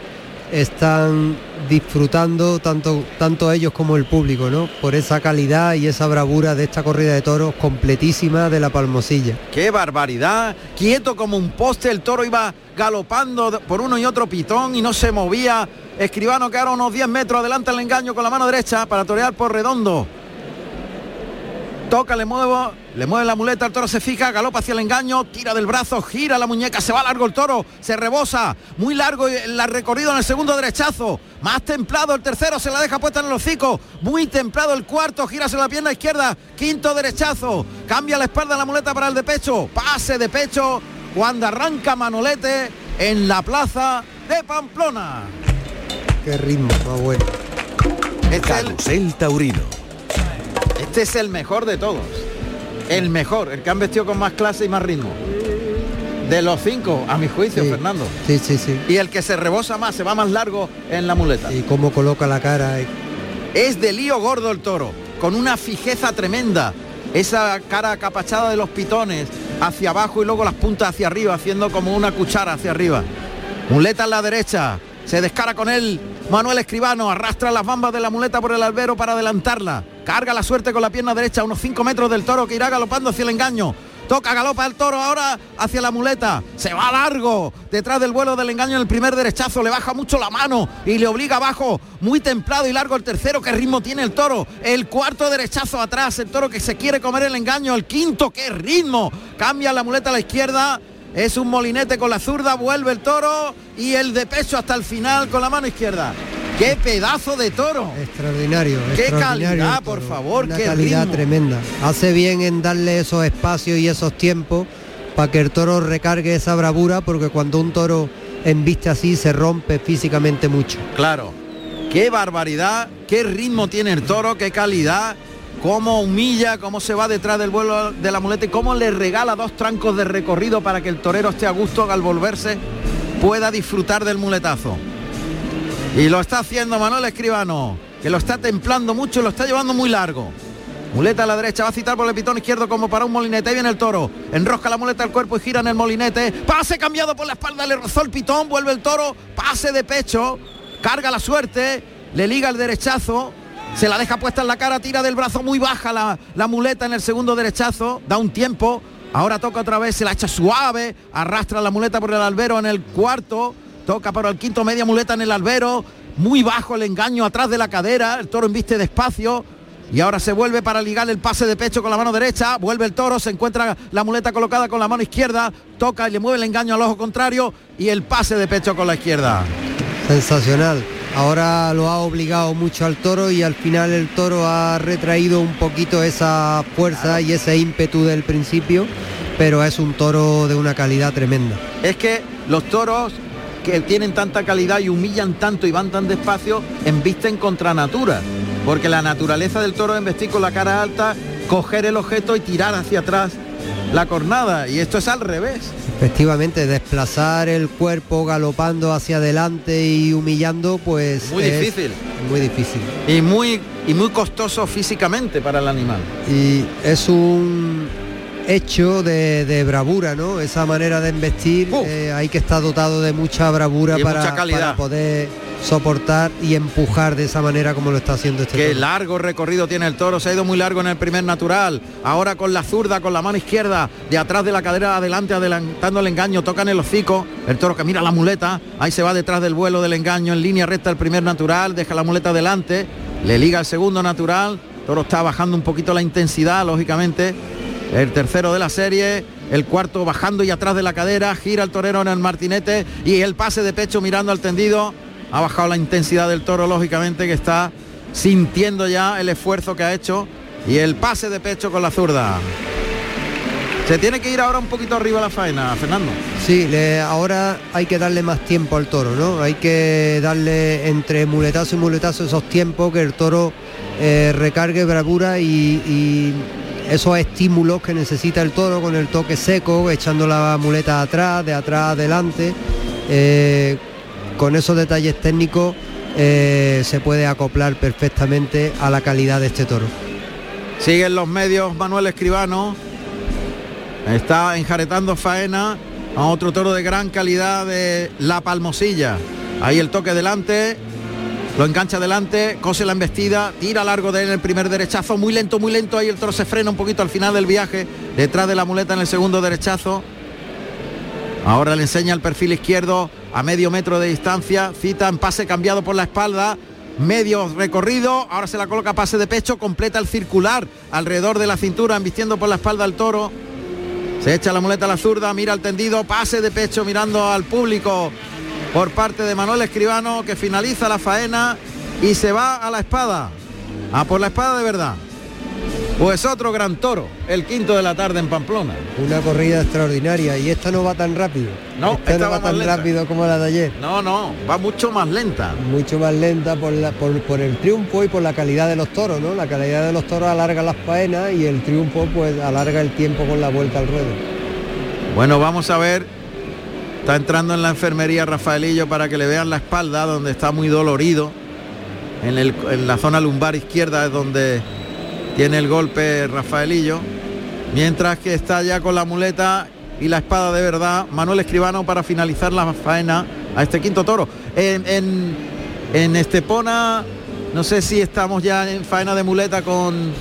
están disfrutando tanto, tanto ellos como el público, ¿no? Por esa calidad y esa bravura de esta corrida de toros completísima de la Palmosilla. ¡Qué barbaridad! Quieto como un poste, el toro iba galopando por uno y otro pitón y no se movía. Escribano que ahora unos 10 metros adelante el engaño con la mano derecha para torear por redondo toca, le muevo, le mueve la muleta, el toro se fija, galopa hacia el engaño, tira del brazo, gira la muñeca, se va largo el toro, se rebosa, muy largo la recorrido en el segundo derechazo, más templado el tercero, se la deja puesta en el hocico, muy templado el cuarto, gira la pierna izquierda, quinto derechazo, cambia la espalda la muleta para el de pecho, pase de pecho, cuando arranca Manolete en la plaza de Pamplona. Qué ritmo más bueno. Este el Taurino este es el mejor de todos. El mejor, el que han vestido con más clase y más ritmo. De los cinco, a mi juicio, Fernando. Sí, sí, sí. Y el que se rebosa más, se va más largo en la muleta. Y cómo coloca la cara. Es de lío gordo el toro, con una fijeza tremenda. Esa cara acapachada de los pitones hacia abajo y luego las puntas hacia arriba, haciendo como una cuchara hacia arriba. Muleta en la derecha, se descara con él Manuel Escribano, arrastra las bambas de la muleta por el albero para adelantarla. Carga la suerte con la pierna derecha, unos 5 metros del toro que irá galopando hacia el engaño. Toca, galopa el toro ahora hacia la muleta. Se va largo. Detrás del vuelo del engaño en el primer derechazo. Le baja mucho la mano y le obliga abajo. Muy templado y largo el tercero. ¿Qué ritmo tiene el toro? El cuarto derechazo atrás. El toro que se quiere comer el engaño. El quinto, qué ritmo. Cambia la muleta a la izquierda. Es un molinete con la zurda, vuelve el toro y el de pecho hasta el final con la mano izquierda. ¡Qué pedazo de toro! Extraordinario. ¡Qué calidad, por favor! Una ¡Qué calidad tremenda! Hace bien en darle esos espacios y esos tiempos para que el toro recargue esa bravura, porque cuando un toro embiste así se rompe físicamente mucho. Claro. ¡Qué barbaridad! ¡Qué ritmo tiene el toro! ¡Qué calidad! cómo humilla, cómo se va detrás del vuelo de la muleta y cómo le regala dos trancos de recorrido para que el torero esté a gusto al volverse pueda disfrutar del muletazo. Y lo está haciendo Manuel Escribano, que lo está templando mucho y lo está llevando muy largo. Muleta a la derecha, va a citar por el pitón izquierdo como para un molinete. Ahí viene el toro. Enrosca la muleta al cuerpo y gira en el molinete. Pase cambiado por la espalda, le rozó el pitón, vuelve el toro. Pase de pecho, carga la suerte, le liga el derechazo. Se la deja puesta en la cara, tira del brazo muy baja la, la muleta en el segundo derechazo. Da un tiempo. Ahora toca otra vez, se la echa suave. Arrastra la muleta por el albero en el cuarto. Toca para el quinto, media muleta en el albero. Muy bajo el engaño atrás de la cadera. El toro embiste despacio. y ahora se vuelve para ligar el pase de pecho con la mano derecha, vuelve el toro, se encuentra la muleta colocada con la mano izquierda, toca y le mueve el engaño al ojo contrario y el pase de pecho con la izquierda. Sensacional. Ahora lo ha obligado mucho al toro y al final el toro ha retraído un poquito esa fuerza y ese ímpetu del principio, pero es un toro de una calidad tremenda. Es que los toros que tienen tanta calidad y humillan tanto y van tan despacio, embisten contra natura. Porque la naturaleza del toro es embestir con la cara alta, coger el objeto y tirar hacia atrás la cornada. Y esto es al revés. Efectivamente, desplazar el cuerpo galopando hacia adelante y humillando, pues Muy es difícil. Muy difícil. Y muy, y muy costoso físicamente para el animal. Y es un hecho de, de bravura, ¿no? Esa manera de embestir, eh, hay que estar dotado de mucha bravura para, mucha para poder soportar y empujar de esa manera como lo está haciendo este Qué toro. largo recorrido tiene el toro, se ha ido muy largo en el primer natural. Ahora con la zurda, con la mano izquierda, de atrás de la cadera adelante, adelantando el engaño, tocan el hocico. El toro que mira la muleta, ahí se va detrás del vuelo del engaño, en línea recta el primer natural, deja la muleta adelante, le liga el segundo natural. Toro está bajando un poquito la intensidad, lógicamente. El tercero de la serie, el cuarto bajando y atrás de la cadera, gira el torero en el martinete y el pase de pecho mirando al tendido. Ha bajado la intensidad del toro, lógicamente, que está sintiendo ya el esfuerzo que ha hecho y el pase de pecho con la zurda. Se tiene que ir ahora un poquito arriba la faena, Fernando. Sí, ahora hay que darle más tiempo al toro, ¿no? Hay que darle entre muletazo y muletazo esos tiempos que el toro eh, recargue bravura y esos estímulos que necesita el toro con el toque seco, echando la muleta atrás, de atrás adelante. Eh, con esos detalles técnicos eh, se puede acoplar perfectamente a la calidad de este toro. Siguen los medios Manuel Escribano. Está enjaretando faena a otro toro de gran calidad de la palmosilla. Ahí el toque delante. Lo engancha delante, cose la embestida, tira largo de él el primer derechazo, muy lento, muy lento, ahí el toro se frena un poquito al final del viaje, detrás de la muleta en el segundo derechazo. Ahora le enseña el perfil izquierdo a medio metro de distancia, cita en pase cambiado por la espalda, medio recorrido, ahora se la coloca pase de pecho, completa el circular alrededor de la cintura, embistiendo por la espalda al toro. Se echa la muleta a la zurda, mira el tendido, pase de pecho mirando al público por parte de Manuel Escribano que finaliza la faena y se va a la espada. A por la espada de verdad. Pues otro gran toro, el quinto de la tarde en Pamplona. Una corrida extraordinaria y esta no va tan rápido. No, esta esta no va tan lenta. rápido como la de ayer. No, no, va mucho más lenta. Mucho más lenta por, la- por, por el triunfo y por la calidad de los toros, ¿no? La calidad de los toros alarga las faenas y el triunfo pues alarga el tiempo con la vuelta al ruedo. Bueno, vamos a ver. Está entrando en la enfermería Rafaelillo para que le vean la espalda, donde está muy dolorido. En, el- en la zona lumbar izquierda es donde tiene el golpe Rafaelillo. Mientras que está ya con la muleta y la espada de verdad Manuel Escribano para finalizar la faena a este quinto toro. En, en, Estepona, no sé si estamos ya en faena de muleta con,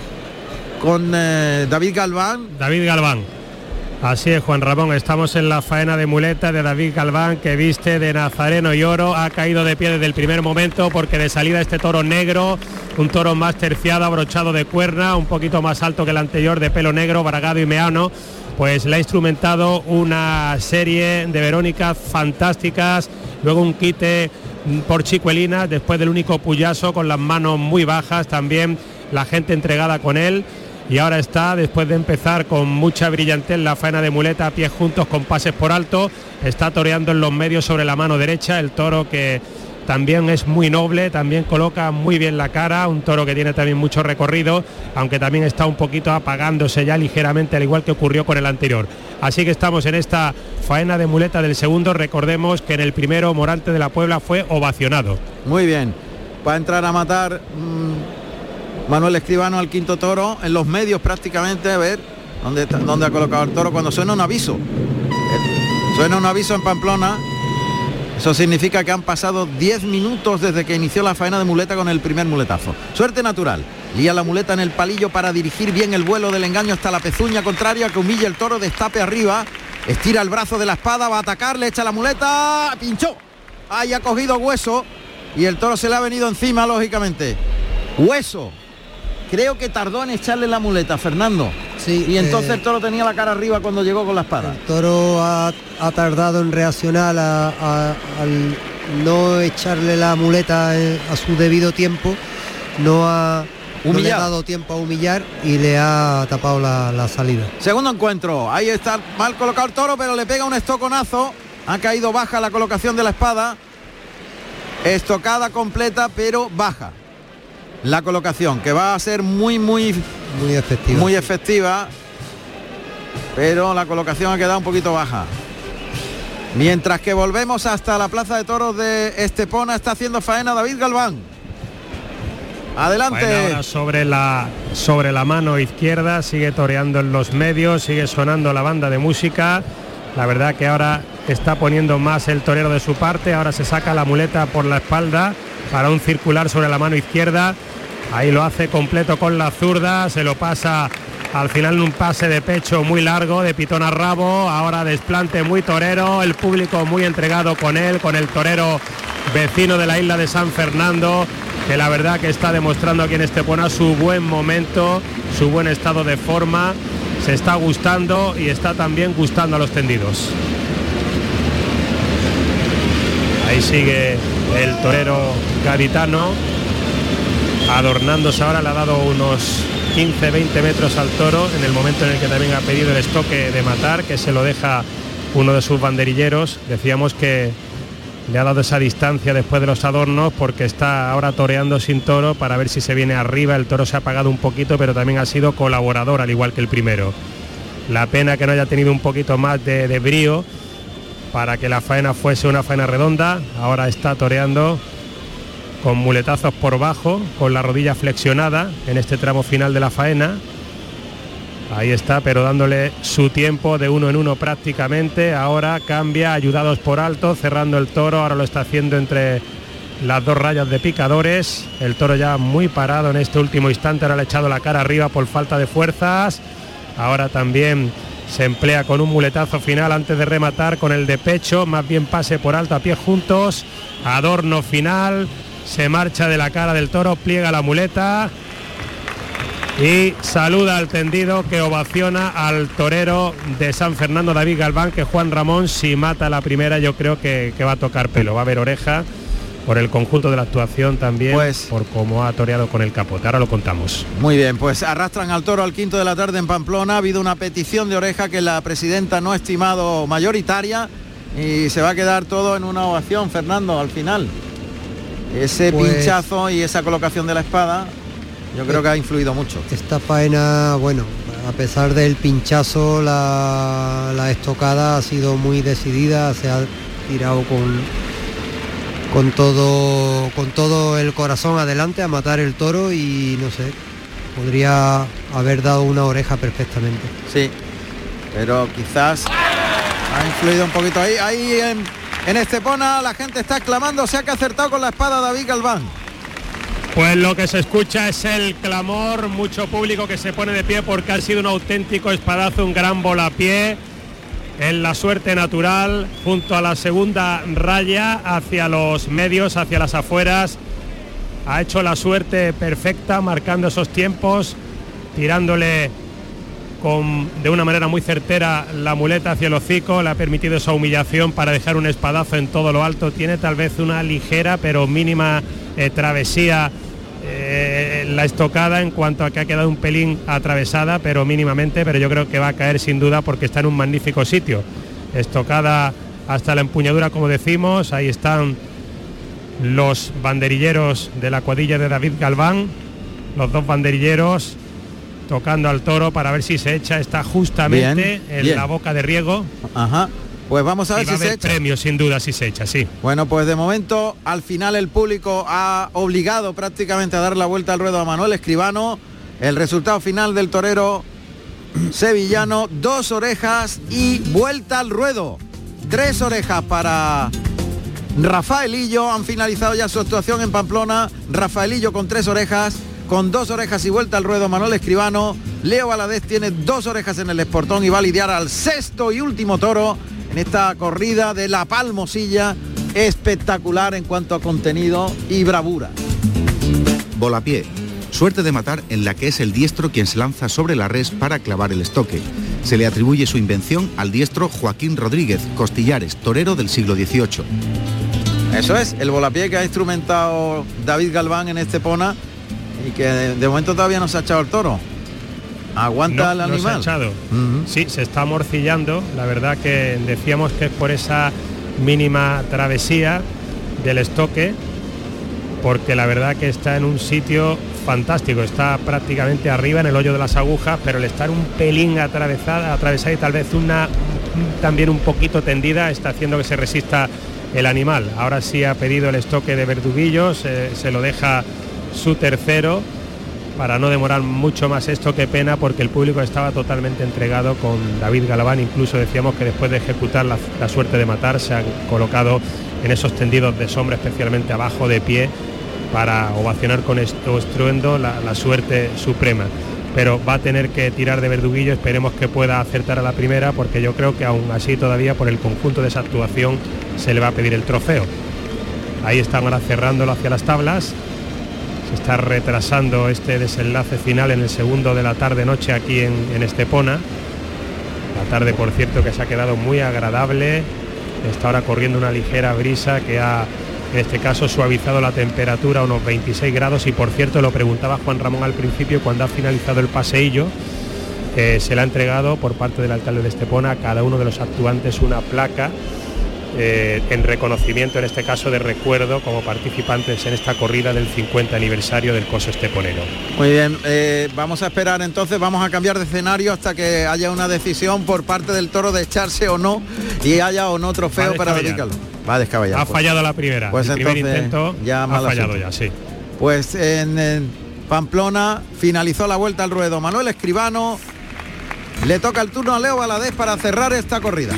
con eh, David Galván. David Galván. Así es, Juan Ramón, estamos en la faena de muleta de David Galván que viste de Nazareno y Oro, ha caído de pie desde el primer momento porque de salida este toro negro, un toro más terciado, abrochado de cuerna, un poquito más alto que el anterior, de pelo negro, bragado y meano, pues le ha instrumentado una serie de Verónicas fantásticas, luego un quite por Chicuelina, después del único puyazo con las manos muy bajas, también la gente entregada con él y ahora está, después de empezar con mucha brillantez la faena de muleta a pies juntos con pases por alto, está toreando en los medios sobre la mano derecha, el toro que también es muy noble, también coloca muy bien la cara, un toro que tiene también mucho recorrido, aunque también está un poquito apagándose ya ligeramente, al igual que ocurrió con el anterior. Así que estamos en esta faena de muleta del segundo, recordemos que en el primero Morante de la Puebla fue ovacionado. Muy bien. Va a entrar a matar mm, Manuel Escribano al quinto toro en los medios prácticamente a ver dónde, dónde ha colocado el toro cuando suena un aviso. Eh, Suena un aviso en Pamplona. Eso significa que han pasado 10 minutos desde que inició la faena de muleta con el primer muletazo. Suerte natural. Lía la muleta en el palillo para dirigir bien el vuelo del engaño hasta la pezuña contraria que humilla el toro, destape arriba. Estira el brazo de la espada, va a atacar, le echa la muleta, pinchó. Ahí ha cogido hueso y el toro se le ha venido encima, lógicamente. Hueso, creo que tardó en echarle la muleta, Fernando. Sí, Y entonces eh, el toro tenía la cara arriba cuando llegó con la espada. El toro ha, ha tardado en reaccionar a- a- al no echarle la muleta eh, a su debido tiempo, no ha no le ha dado tiempo a humillar y le ha tapado la, la salida. Segundo encuentro, ahí está mal colocado el toro, pero le pega un estoconazo. Ha caído baja la colocación de la espada. Estocada completa, pero baja. La colocación, que va a ser muy, muy, Muy efectiva. muy efectiva. Pero la colocación ha quedado un poquito baja. Mientras que volvemos hasta la plaza de toros de Estepona, está haciendo faena David Galván. Adelante. Faena ahora sobre la sobre la mano izquierda, sigue toreando en los medios, sigue sonando la banda de música. La verdad que ahora está poniendo más el torero de su parte, ahora se saca la muleta por la espalda para un circular sobre la mano izquierda. Ahí lo hace completo con la zurda, se lo pasa al final un pase de pecho muy largo, de pitón a rabo, ahora desplante muy torero, el público muy entregado con él, con el torero vecino de la isla de San Fernando, que la verdad que está demostrando aquí en Estepona su buen momento, su buen estado de forma, se está gustando y está también gustando a los tendidos. Ahí sigue el torero gaditano, adornándose ahora, le ha dado unos 15-20 metros al toro en el momento en el que también ha pedido el estoque de matar, que se lo deja uno de sus banderilleros. Decíamos que le ha dado esa distancia después de los adornos porque está ahora toreando sin toro para ver si se viene arriba. El toro se ha apagado un poquito, pero también ha sido colaborador al igual que el primero. La pena que no haya tenido un poquito más de, de brío para que la faena fuese una faena redonda. Ahora está toreando con muletazos por bajo, con la rodilla flexionada en este tramo final de la faena. Ahí está, pero dándole su tiempo de uno en uno prácticamente. Ahora cambia, ayudados por alto, cerrando el toro. Ahora lo está haciendo entre las dos rayas de picadores. El toro ya muy parado en este último instante. Ahora le ha echado la cara arriba por falta de fuerzas. Ahora también se emplea con un muletazo final antes de rematar con el de pecho. Más bien pase por alto a pies juntos. Adorno final. Se marcha de la cara del toro, pliega la muleta y saluda al tendido que ovaciona al torero de San Fernando David Galván, que Juan Ramón si mata la primera yo creo que, que va a tocar pelo, va a haber oreja por el conjunto de la actuación también, por cómo ha toreado con el capote. Ahora lo contamos. Muy bien, pues arrastran al toro al quinto de la tarde en Pamplona. Ha habido una petición de oreja que la presidenta no ha estimado mayoritaria y se va a quedar todo en una ovación, Fernando, al final. Ese Pues- pinchazo y esa colocación de la espada, yo creo que ha influido mucho. Esta faena, bueno, a pesar del pinchazo, la, la estocada ha sido muy decidida, se ha tirado con, con todo con todo el corazón adelante a matar el toro y no sé, podría haber dado una oreja perfectamente. Sí, pero quizás ha influido un poquito ahí. Ahí en, en Estepona la gente está exclamando, se ha acertado con la espada David Galván. Pues lo que se escucha es el clamor, mucho público que se pone de pie porque ha sido un auténtico espadazo, un gran volapié en la suerte natural, junto a la segunda raya hacia los medios, hacia las afueras. Ha hecho la suerte perfecta, marcando esos tiempos, tirándole con, de una manera muy certera la muleta hacia el hocico, le ha permitido esa humillación para dejar un espadazo en todo lo alto. Tiene tal vez una ligera pero mínima eh, travesía eh, la estocada en cuanto a que ha quedado un pelín atravesada, pero mínimamente, pero yo creo que va a caer sin duda porque está en un magnífico sitio. Estocada hasta la empuñadura, como decimos, ahí están los banderilleros de la cuadrilla de David Galván, los dos banderilleros tocando al toro para ver si se echa, está justamente Bien, en bien. la boca de riego. Ajá. Pues vamos a ver Y va si a se echa. premio, sin duda, si se echa, sí. Bueno, pues de momento al final el público ha obligado prácticamente a dar la vuelta al ruedo a Manuel Escribano. El resultado final del torero sevillano, dos orejas y vuelta al ruedo. Tres orejas para Rafaelillo. Han finalizado ya su actuación en Pamplona. Rafaelillo con tres orejas, con dos orejas y vuelta al ruedo Manuel Escribano. Leo Valadez tiene dos orejas en el esportón y va a lidiar al sexto y último toro en esta corrida de la Palmosilla espectacular en cuanto a contenido y bravura. Volapié, suerte de matar en la que es el diestro quien se lanza sobre la res para clavar el estoque. Se le atribuye su invención al diestro Joaquín Rodríguez, Costillares, torero del siglo XVIII. Eso es, el volapié que ha instrumentado David Galván en este Pona y que de, de momento todavía no se ha echado el toro. Aguanta No, el no se ha animal. echado. Sí, se está amorcillando. La verdad que decíamos que es por esa mínima travesía del estoque, porque la verdad que está en un sitio fantástico. Está prácticamente arriba en el hoyo de las agujas, pero el estar un pelín atravesada, atravesada y tal vez una también un poquito tendida está haciendo que se resista el animal. Ahora sí ha pedido el estoque de verduguillos, eh, se lo deja su tercero para no demorar mucho más esto, qué pena, porque el público estaba totalmente entregado con David Galván, incluso decíamos que después de ejecutar la, suerte de matar, se han colocado en esos tendidos de sombra, especialmente abajo de pie, para ovacionar con esto estruendo la, la suerte suprema. Pero va a tener que tirar de verduguillo, esperemos que pueda acertar a la primera, porque yo creo que aún así todavía por el conjunto de esa actuación se le va a pedir el trofeo. Ahí están ahora cerrándolo hacia las tablas, está retrasando este desenlace final en el segundo de la tarde-noche aquí en, Estepona. La tarde, por cierto, que se ha quedado muy agradable. Está ahora corriendo una ligera brisa que ha, en este caso, suavizado la temperatura a unos 26 grados. Y por cierto, lo preguntaba Juan Ramón al principio, cuando ha finalizado el paseillo, se le ha entregado por parte del alcalde de Estepona a cada uno de los actuantes una placa eh, en reconocimiento, en este caso de recuerdo, como participantes en esta corrida del 50 aniversario del coso esteponero. Muy bien, eh, vamos a esperar entonces, vamos a cambiar de escenario hasta que haya una decisión por parte del toro de echarse o no y haya o no trofeo para dedicarlo. Va a descabellar. Ha pues. fallado la primera. Pues el primer intento ya ha fallado ya, sí. Pues en, en Pamplona finalizó la vuelta al ruedo. Manuel Escribano le toca el turno a Leo Valadez para cerrar esta corrida.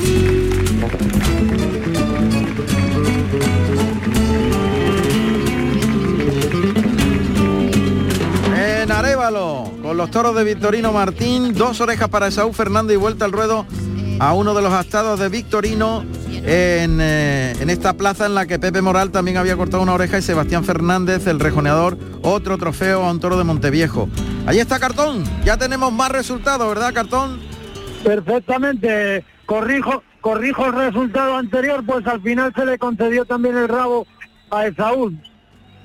En con los toros de Victorino Martín, dos orejas para Esaú Fernández y vuelta al ruedo a uno de los astados de Victorino en, eh, en esta plaza en la que Pepe Moral también había cortado una oreja y Sebastián Fernández, el rejoneador, otro trofeo a un toro de Monteviejo. Ahí está Cartón, ya tenemos más resultados, ¿verdad Cartón? Perfectamente. Corrijo, corrijo el resultado anterior, pues al final se le concedió también el rabo a Esaú.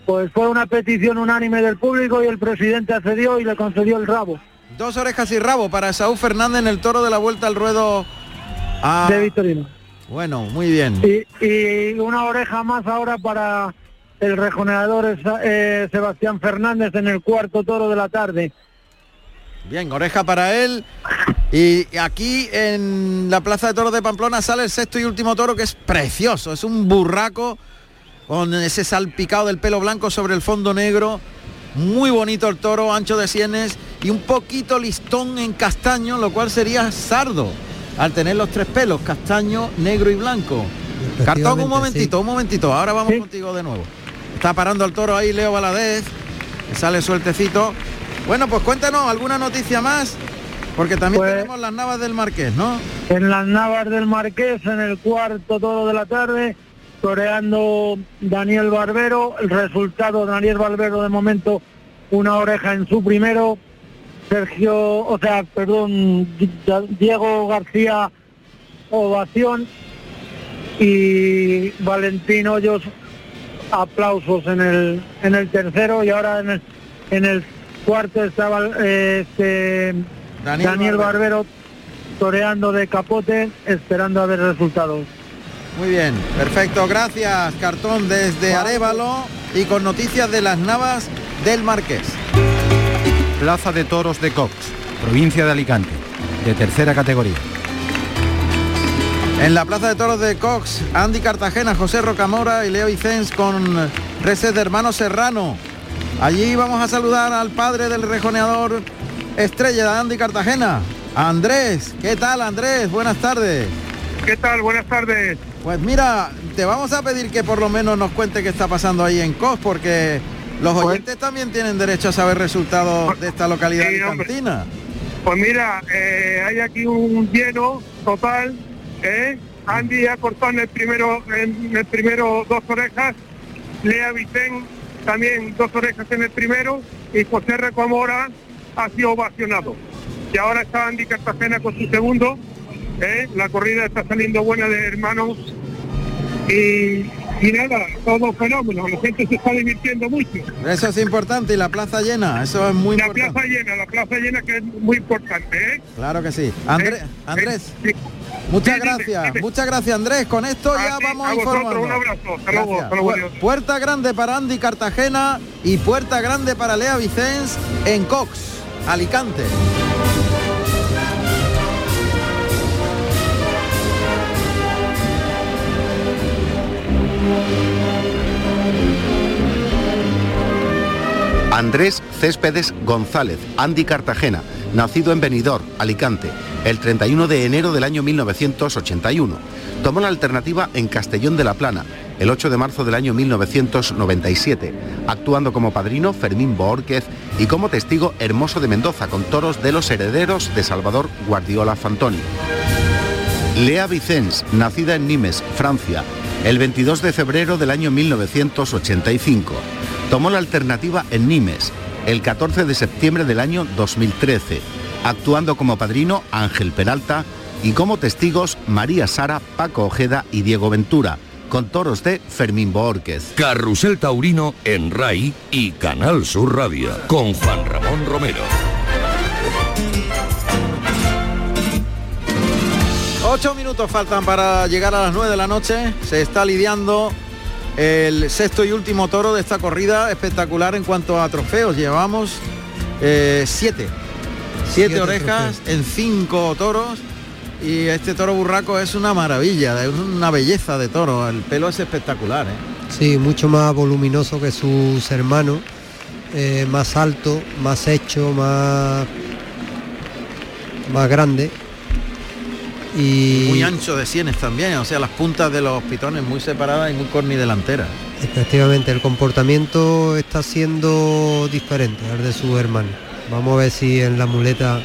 Pues fue una petición unánime del público y el presidente accedió y le concedió el rabo. Dos orejas y rabo para Esaú Fernández en el toro de la vuelta al ruedo a... De Victorino. Bueno, muy bien. Y, y una oreja más ahora para el rejoneador Esa- eh, Sebastián Fernández en el cuarto toro de la tarde. Bien, oreja para él. Y aquí en la Plaza de Toros de Pamplona sale el sexto y último toro que es precioso. Es un burraco con ese salpicado del pelo blanco sobre el fondo negro. Muy bonito el toro, ancho de sienes y un poquito listón en castaño, lo cual sería sardo al tener los tres pelos, castaño, negro y blanco. Cartón, un momentito, un momentito. Ahora vamos contigo de nuevo. Está parando el toro ahí Leo Valadez. Sale sueltecito. Bueno, pues cuéntanos alguna noticia más. Porque también tenemos las navas del Marqués, ¿no? En las Navas del Marqués, en el cuarto toro de la tarde, toreando Daniel Barbero. El resultado, Daniel Barbero de momento, una oreja en su primero. Sergio, o sea, perdón, Diego García, ovación. Y Valentín Hoyos, aplausos en el, en el tercero. Y ahora en el, en el cuarto estaba eh, este, Daniel Daniel, Barbero. Barbero toreando de capote, esperando a ver resultados. Muy bien, perfecto, gracias Cartón desde Arevalo y con noticias de las navas del Marqués. Plaza de Toros de Cox, provincia de Alicante, de tercera categoría. En la Plaza de Toros de Cox, Andy Cartagena, José Rocamora y Leo Icens con reces de hermano Serrano. Allí vamos a saludar al padre del rejoneador estrella de Andy Cartagena, Andrés. ¿Qué tal Andrés? Buenas tardes. ¿Qué tal? Buenas tardes. Pues mira, te vamos a pedir que por lo menos nos cuente qué está pasando ahí en COS, porque los oyentes también tienen derecho a saber resultados de esta localidad hombre. alicantina. Pues mira, eh, hay aquí un lleno total. ¿eh? Andy ha cortado en el primero, en el primero dos orejas. Lea Vicen también dos orejas en el primero. y José Recomora ha sido ovacionado. Y ahora está Andy Cartagena con su segundo. ¿Eh? La corrida está saliendo buena de hermanos. Y, y nada, todo fenómeno. La gente se está divirtiendo mucho. Eso es importante y la plaza llena, eso es muy La importante. plaza llena, la plaza llena que es muy importante. ¿eh? Claro que sí. Andrés, Andrés, muchas gracias, muchas gracias Andrés. Con esto ya A vamos a vosotros, un abrazo. Hasta luego, hasta luego, Pu- adiós. Puerta grande para Andy Cartagena y puerta grande para Lea Vicens en Cox, Alicante. Andrés Céspedes González, Andy Cartagena, nacido en Benidorm, Alicante, el 31 de enero del año 1981. Tomó la alternativa en Castellón de la Plana, el 8 de marzo del año 1997, actuando como padrino Fermín Boórquez y como testigo Hermoso de Mendoza con toros de los herederos de Salvador Guardiola Fantoni. Lea Vicens, nacida en Nimes, Francia, el 22 de febrero del año 1985. Tomó la alternativa en Nimes, el 14 de septiembre del año 2013, actuando como padrino Ángel Peralta y como testigos María Sara, Paco Ojeda y Diego Ventura, con toros de Fermín Boórquez. Carrusel Taurino en RAI y Canal Sur Radio con Juan Ramón Romero. Ocho minutos faltan para llegar a las nueve de la noche. Se está lidiando el sexto y último toro de esta corrida espectacular en cuanto a trofeos. Llevamos eh, siete. Siete, Siete orejas en cinco toros. Y este toro burraco es una maravilla, es una belleza de toro. El pelo es espectacular. ¿eh? Sí, mucho más voluminoso que sus hermanos, eh, más alto, más hecho, más, más grande. Y Muy ancho de sienes también, o sea, las puntas de los pitones muy separadas y muy cornidelanteras. efectivamente el comportamiento está siendo diferente al de sus hermanos. Vamos a ver si en la muleta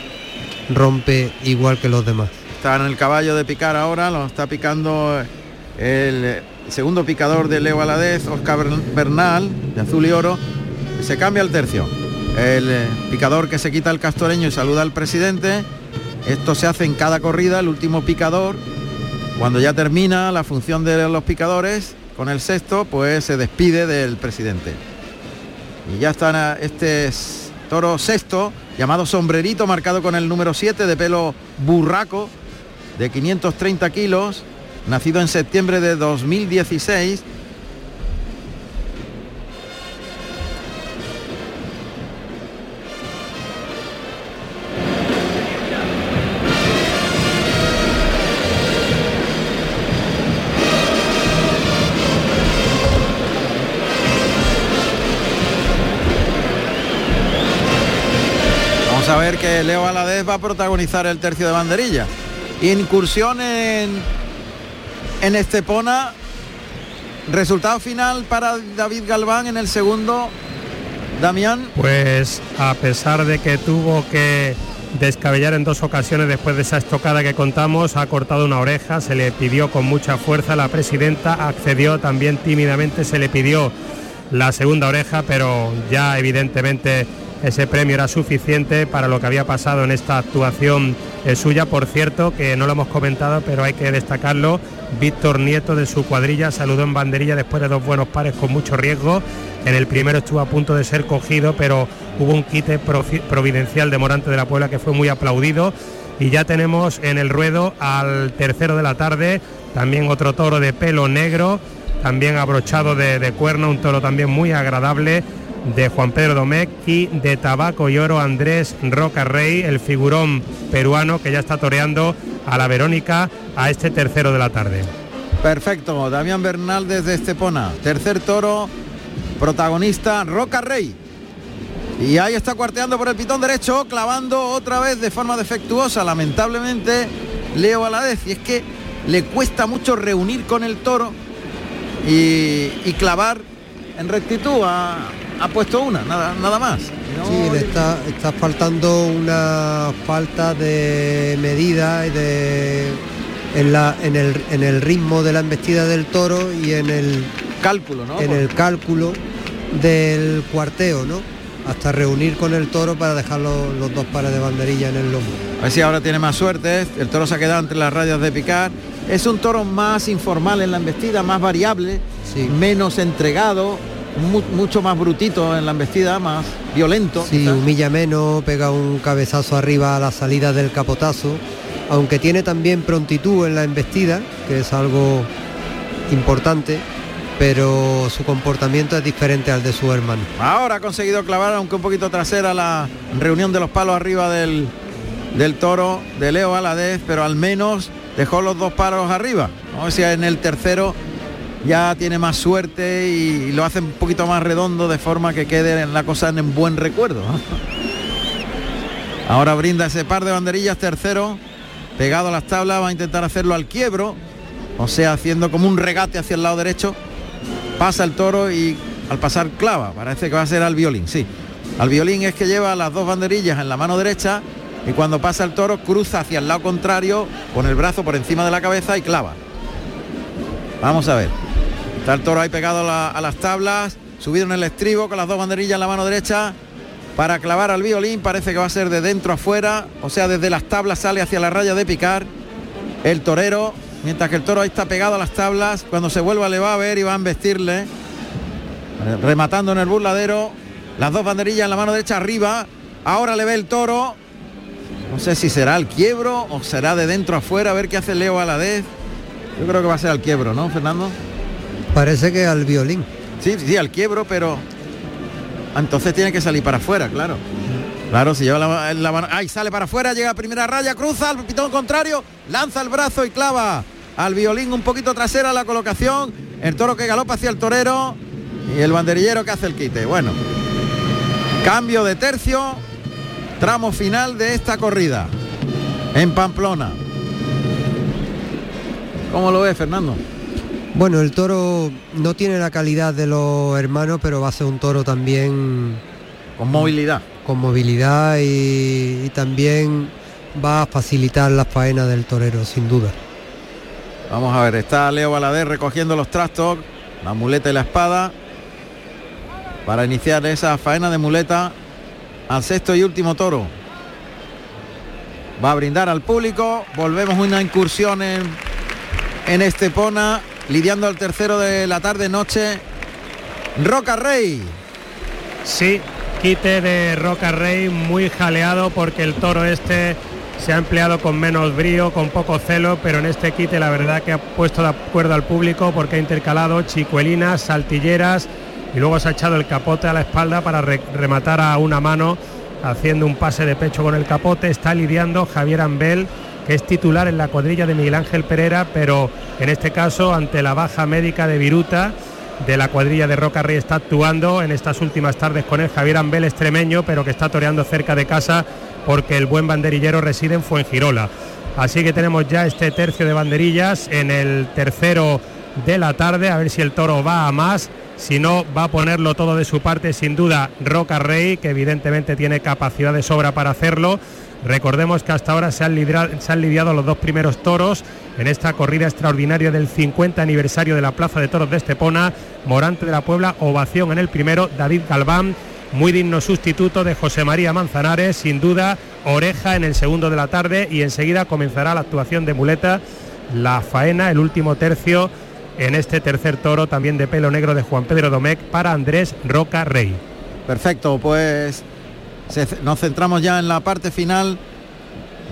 rompe igual que los demás. Está en el caballo de picar ahora, lo está picando el segundo picador de Leo Aladez, Oscar Bernal, de azul y oro. Se cambia el tercio. El picador que se quita el castoreño y saluda al presidente. Esto se hace en cada corrida, el último picador. Cuando ya termina la función de los picadores, con el sexto, pues se despide del presidente. Y ya está este toro sexto, llamado sombrerito, marcado con el número 7 de pelo burraco, de 530 kilos, nacido en septiembre de 2016. Ver que Leo Aladez va a protagonizar el tercio de banderilla. Incursión en, en Estepona. Resultado final para David Galván en el segundo. Damián. Pues a pesar de que tuvo que descabellar en dos ocasiones después de esa estocada que contamos, ha cortado una oreja, se le pidió con mucha fuerza, la presidenta accedió también tímidamente, se le pidió la segunda oreja, pero ya evidentemente ese premio era suficiente para lo que había pasado en esta actuación suya. Por cierto, que no lo hemos comentado, pero hay que destacarlo, Víctor Nieto de su cuadrilla saludó en banderilla después de dos buenos pares con mucho riesgo. En el primero estuvo a punto de ser cogido, pero hubo un quite providencial de Morante de la Puebla que fue muy aplaudido. Y ya tenemos en el ruedo al tercero de la tarde, también otro toro de pelo negro, también abrochado de, de cuerno, un toro también muy agradable de Juan Pedro Domecq y de Tabaco y Oro Andrés Roca Rey, el figurón peruano que ya está toreando a la Verónica a este tercero de la tarde. Perfecto, Damián Bernal desde Estepona. Tercer toro, protagonista Roca Rey. Y ahí está cuarteando por el pitón derecho, clavando otra vez de forma defectuosa, lamentablemente, Leo Aladez. Y es que le cuesta mucho reunir con el toro y, y clavar en rectitud. Ha, ha puesto una, nada, nada más. Sí, le está, está faltando una falta de medida y de en, la, en, el, en el ritmo de la embestida del toro y en el cálculo, ¿no? En el cálculo del cuarteo, ¿no? hasta reunir con el toro para dejar los, los dos pares de banderilla en el lomo. A ver si ahora tiene más suerte. El toro se ha quedado entre las rayas de picar. Es un toro más informal en la embestida, más variable, menos entregado, mu- mucho más brutito en la embestida, más violento. Sí, quizás. humilla menos, pega un cabezazo arriba a la salida del capotazo, aunque tiene también prontitud en la embestida, que es algo importante, pero su comportamiento es diferente al de su hermano. Ahora ha conseguido clavar, aunque un poquito trasera, la reunión de los palos arriba del, del toro de Leo Aladez, pero al menos dejó los dos palos arriba. Vamos a ver si en el tercero ya tiene más suerte y, lo hace un poquito más redondo de forma que quede en la cosa en buen recuerdo. Ahora brinda ese par de banderillas, tercero, pegado a las tablas, va a intentar hacerlo al quiebro, o sea, haciendo como un regate hacia el lado derecho, pasa el toro y al pasar clava, parece que va a ser al violín, sí. Al violín es que lleva las dos banderillas en la mano derecha y cuando pasa el toro cruza hacia el lado contrario con el brazo por encima de la cabeza y clava. Vamos a ver. Está el toro ahí pegado a, la- a las tablas, subido en el estribo con las dos banderillas en la mano derecha para clavar al violín. Parece que va a ser de dentro a fuera, o sea, desde las tablas sale hacia la raya de picar el torero, mientras que el toro ahí está pegado a las tablas. Cuando se vuelva le va a ver y va a embestirle, eh, rematando en el burladero. Las dos banderillas en la mano derecha arriba. Ahora le ve el toro. No sé si será al quiebro o será de dentro a fuera. A ver qué hace Leo Aladez. Yo creo que va a ser al quiebro, ¿no, Fernando? Parece que al violín. Sí, sí, al quiebro, pero entonces tiene que salir para afuera, claro. Claro, si lleva la, mano. ¡Ay! Sale para afuera, llega a primera raya, cruza al pitón contrario, lanza el brazo y clava al violín un poquito trasera la colocación. El toro que galopa hacia el torero y el banderillero que hace el quite. Bueno, cambio de tercio, tramo final de esta corrida en Pamplona. ¿Cómo lo ves, Fernando? Bueno, el toro no tiene la calidad de los hermanos, pero va a ser un toro también con movilidad. Con movilidad y, y también va a facilitar las faenas del torero, sin duda. Vamos a ver, está Leo Balader recogiendo los trastos, la muleta y la espada, para iniciar esa faena de muleta al sexto y último toro. Va a brindar al público, volvemos una incursión en, en Estepona, lidiando al tercero de la tarde-noche, Roca Rey. Sí, quite de Roca Rey muy jaleado porque el toro este se ha empleado con menos brío, con poco celo, pero en este quite la verdad que ha puesto de acuerdo al público porque ha intercalado chicuelinas, saltilleras y luego se ha echado el capote a la espalda para re- rematar a una mano haciendo un pase de pecho con el capote. Está lidiando Javier Ambel, que es titular en la cuadrilla de Miguel Ángel Pereira, pero en este caso ante la baja médica de Viruta de la cuadrilla de Roca Rey está actuando en estas últimas tardes con él Javier Ambel extremeño, pero que está toreando cerca de casa porque el buen banderillero reside en Fuengirola. Así que tenemos ya este tercio de banderillas en el tercero de la tarde, a ver si el toro va a más, si no va a ponerlo todo de su parte sin duda Roca Rey, que evidentemente tiene capacidad de sobra para hacerlo. Recordemos que hasta ahora se han, lidiado los dos primeros toros en esta corrida extraordinaria del 50 aniversario de la Plaza de Toros de Estepona. Morante de la Puebla, ovación en el primero, David Galván, muy digno sustituto de José María Manzanares, sin duda, oreja en el segundo de la tarde y enseguida comenzará la actuación de muleta, la faena, el último tercio en este tercer toro también de pelo negro de Juan Pedro Domecq para Andrés Roca Rey. Perfecto, pues nos centramos ya en la parte final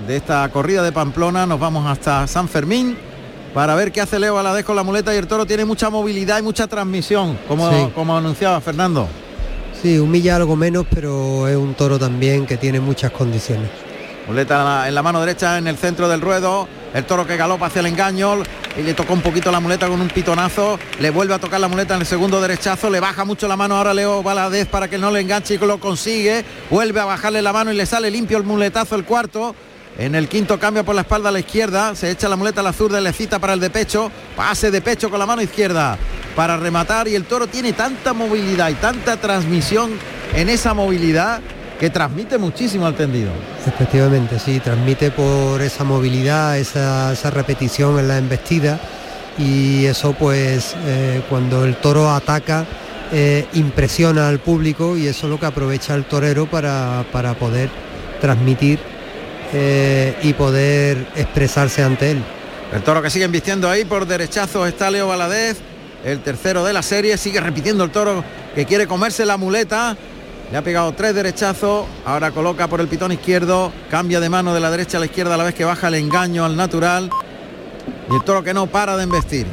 de esta corrida de Pamplona. Nos vamos hasta San Fermín para ver qué hace Leo Aladez con la muleta y el toro tiene mucha movilidad y mucha transmisión, como, Sí. como anunciaba Fernando. Sí, humilla algo menos, pero es un toro también que tiene muchas condiciones. Muleta en la, mano derecha en el centro del ruedo. El toro que galopa hacia el engaño y le tocó un poquito la muleta con un pitonazo. Le vuelve a tocar la muleta en el segundo derechazo. Le baja mucho la mano ahora Leo Valadez para que no le enganche y lo consigue. Vuelve a bajarle la mano y le sale limpio el muletazo el cuarto. En el quinto cambio por la espalda a la izquierda. Se echa la muleta a la zurda le cita para el de pecho. Pase de pecho con la mano izquierda para rematar. Y el toro tiene tanta movilidad y tanta transmisión en esa movilidad que transmite muchísimo al tendido. Efectivamente, sí, transmite por esa movilidad, esa, esa repetición en la embestida y eso pues eh, cuando el toro ataca eh, impresiona al público y eso es lo que aprovecha el torero para, para poder transmitir eh, y poder expresarse ante él. El toro que sigue vistiendo ahí por derechazo está Leo Valadez, el tercero de la serie, sigue repitiendo el toro que quiere comerse la muleta. Le ha pegado tres derechazos, ahora coloca por el pitón izquierdo, cambia de mano de la derecha a la izquierda a la vez que baja el engaño al natural. Y el toro que no para de embestir.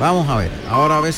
Vamos a ver, ahora a ver si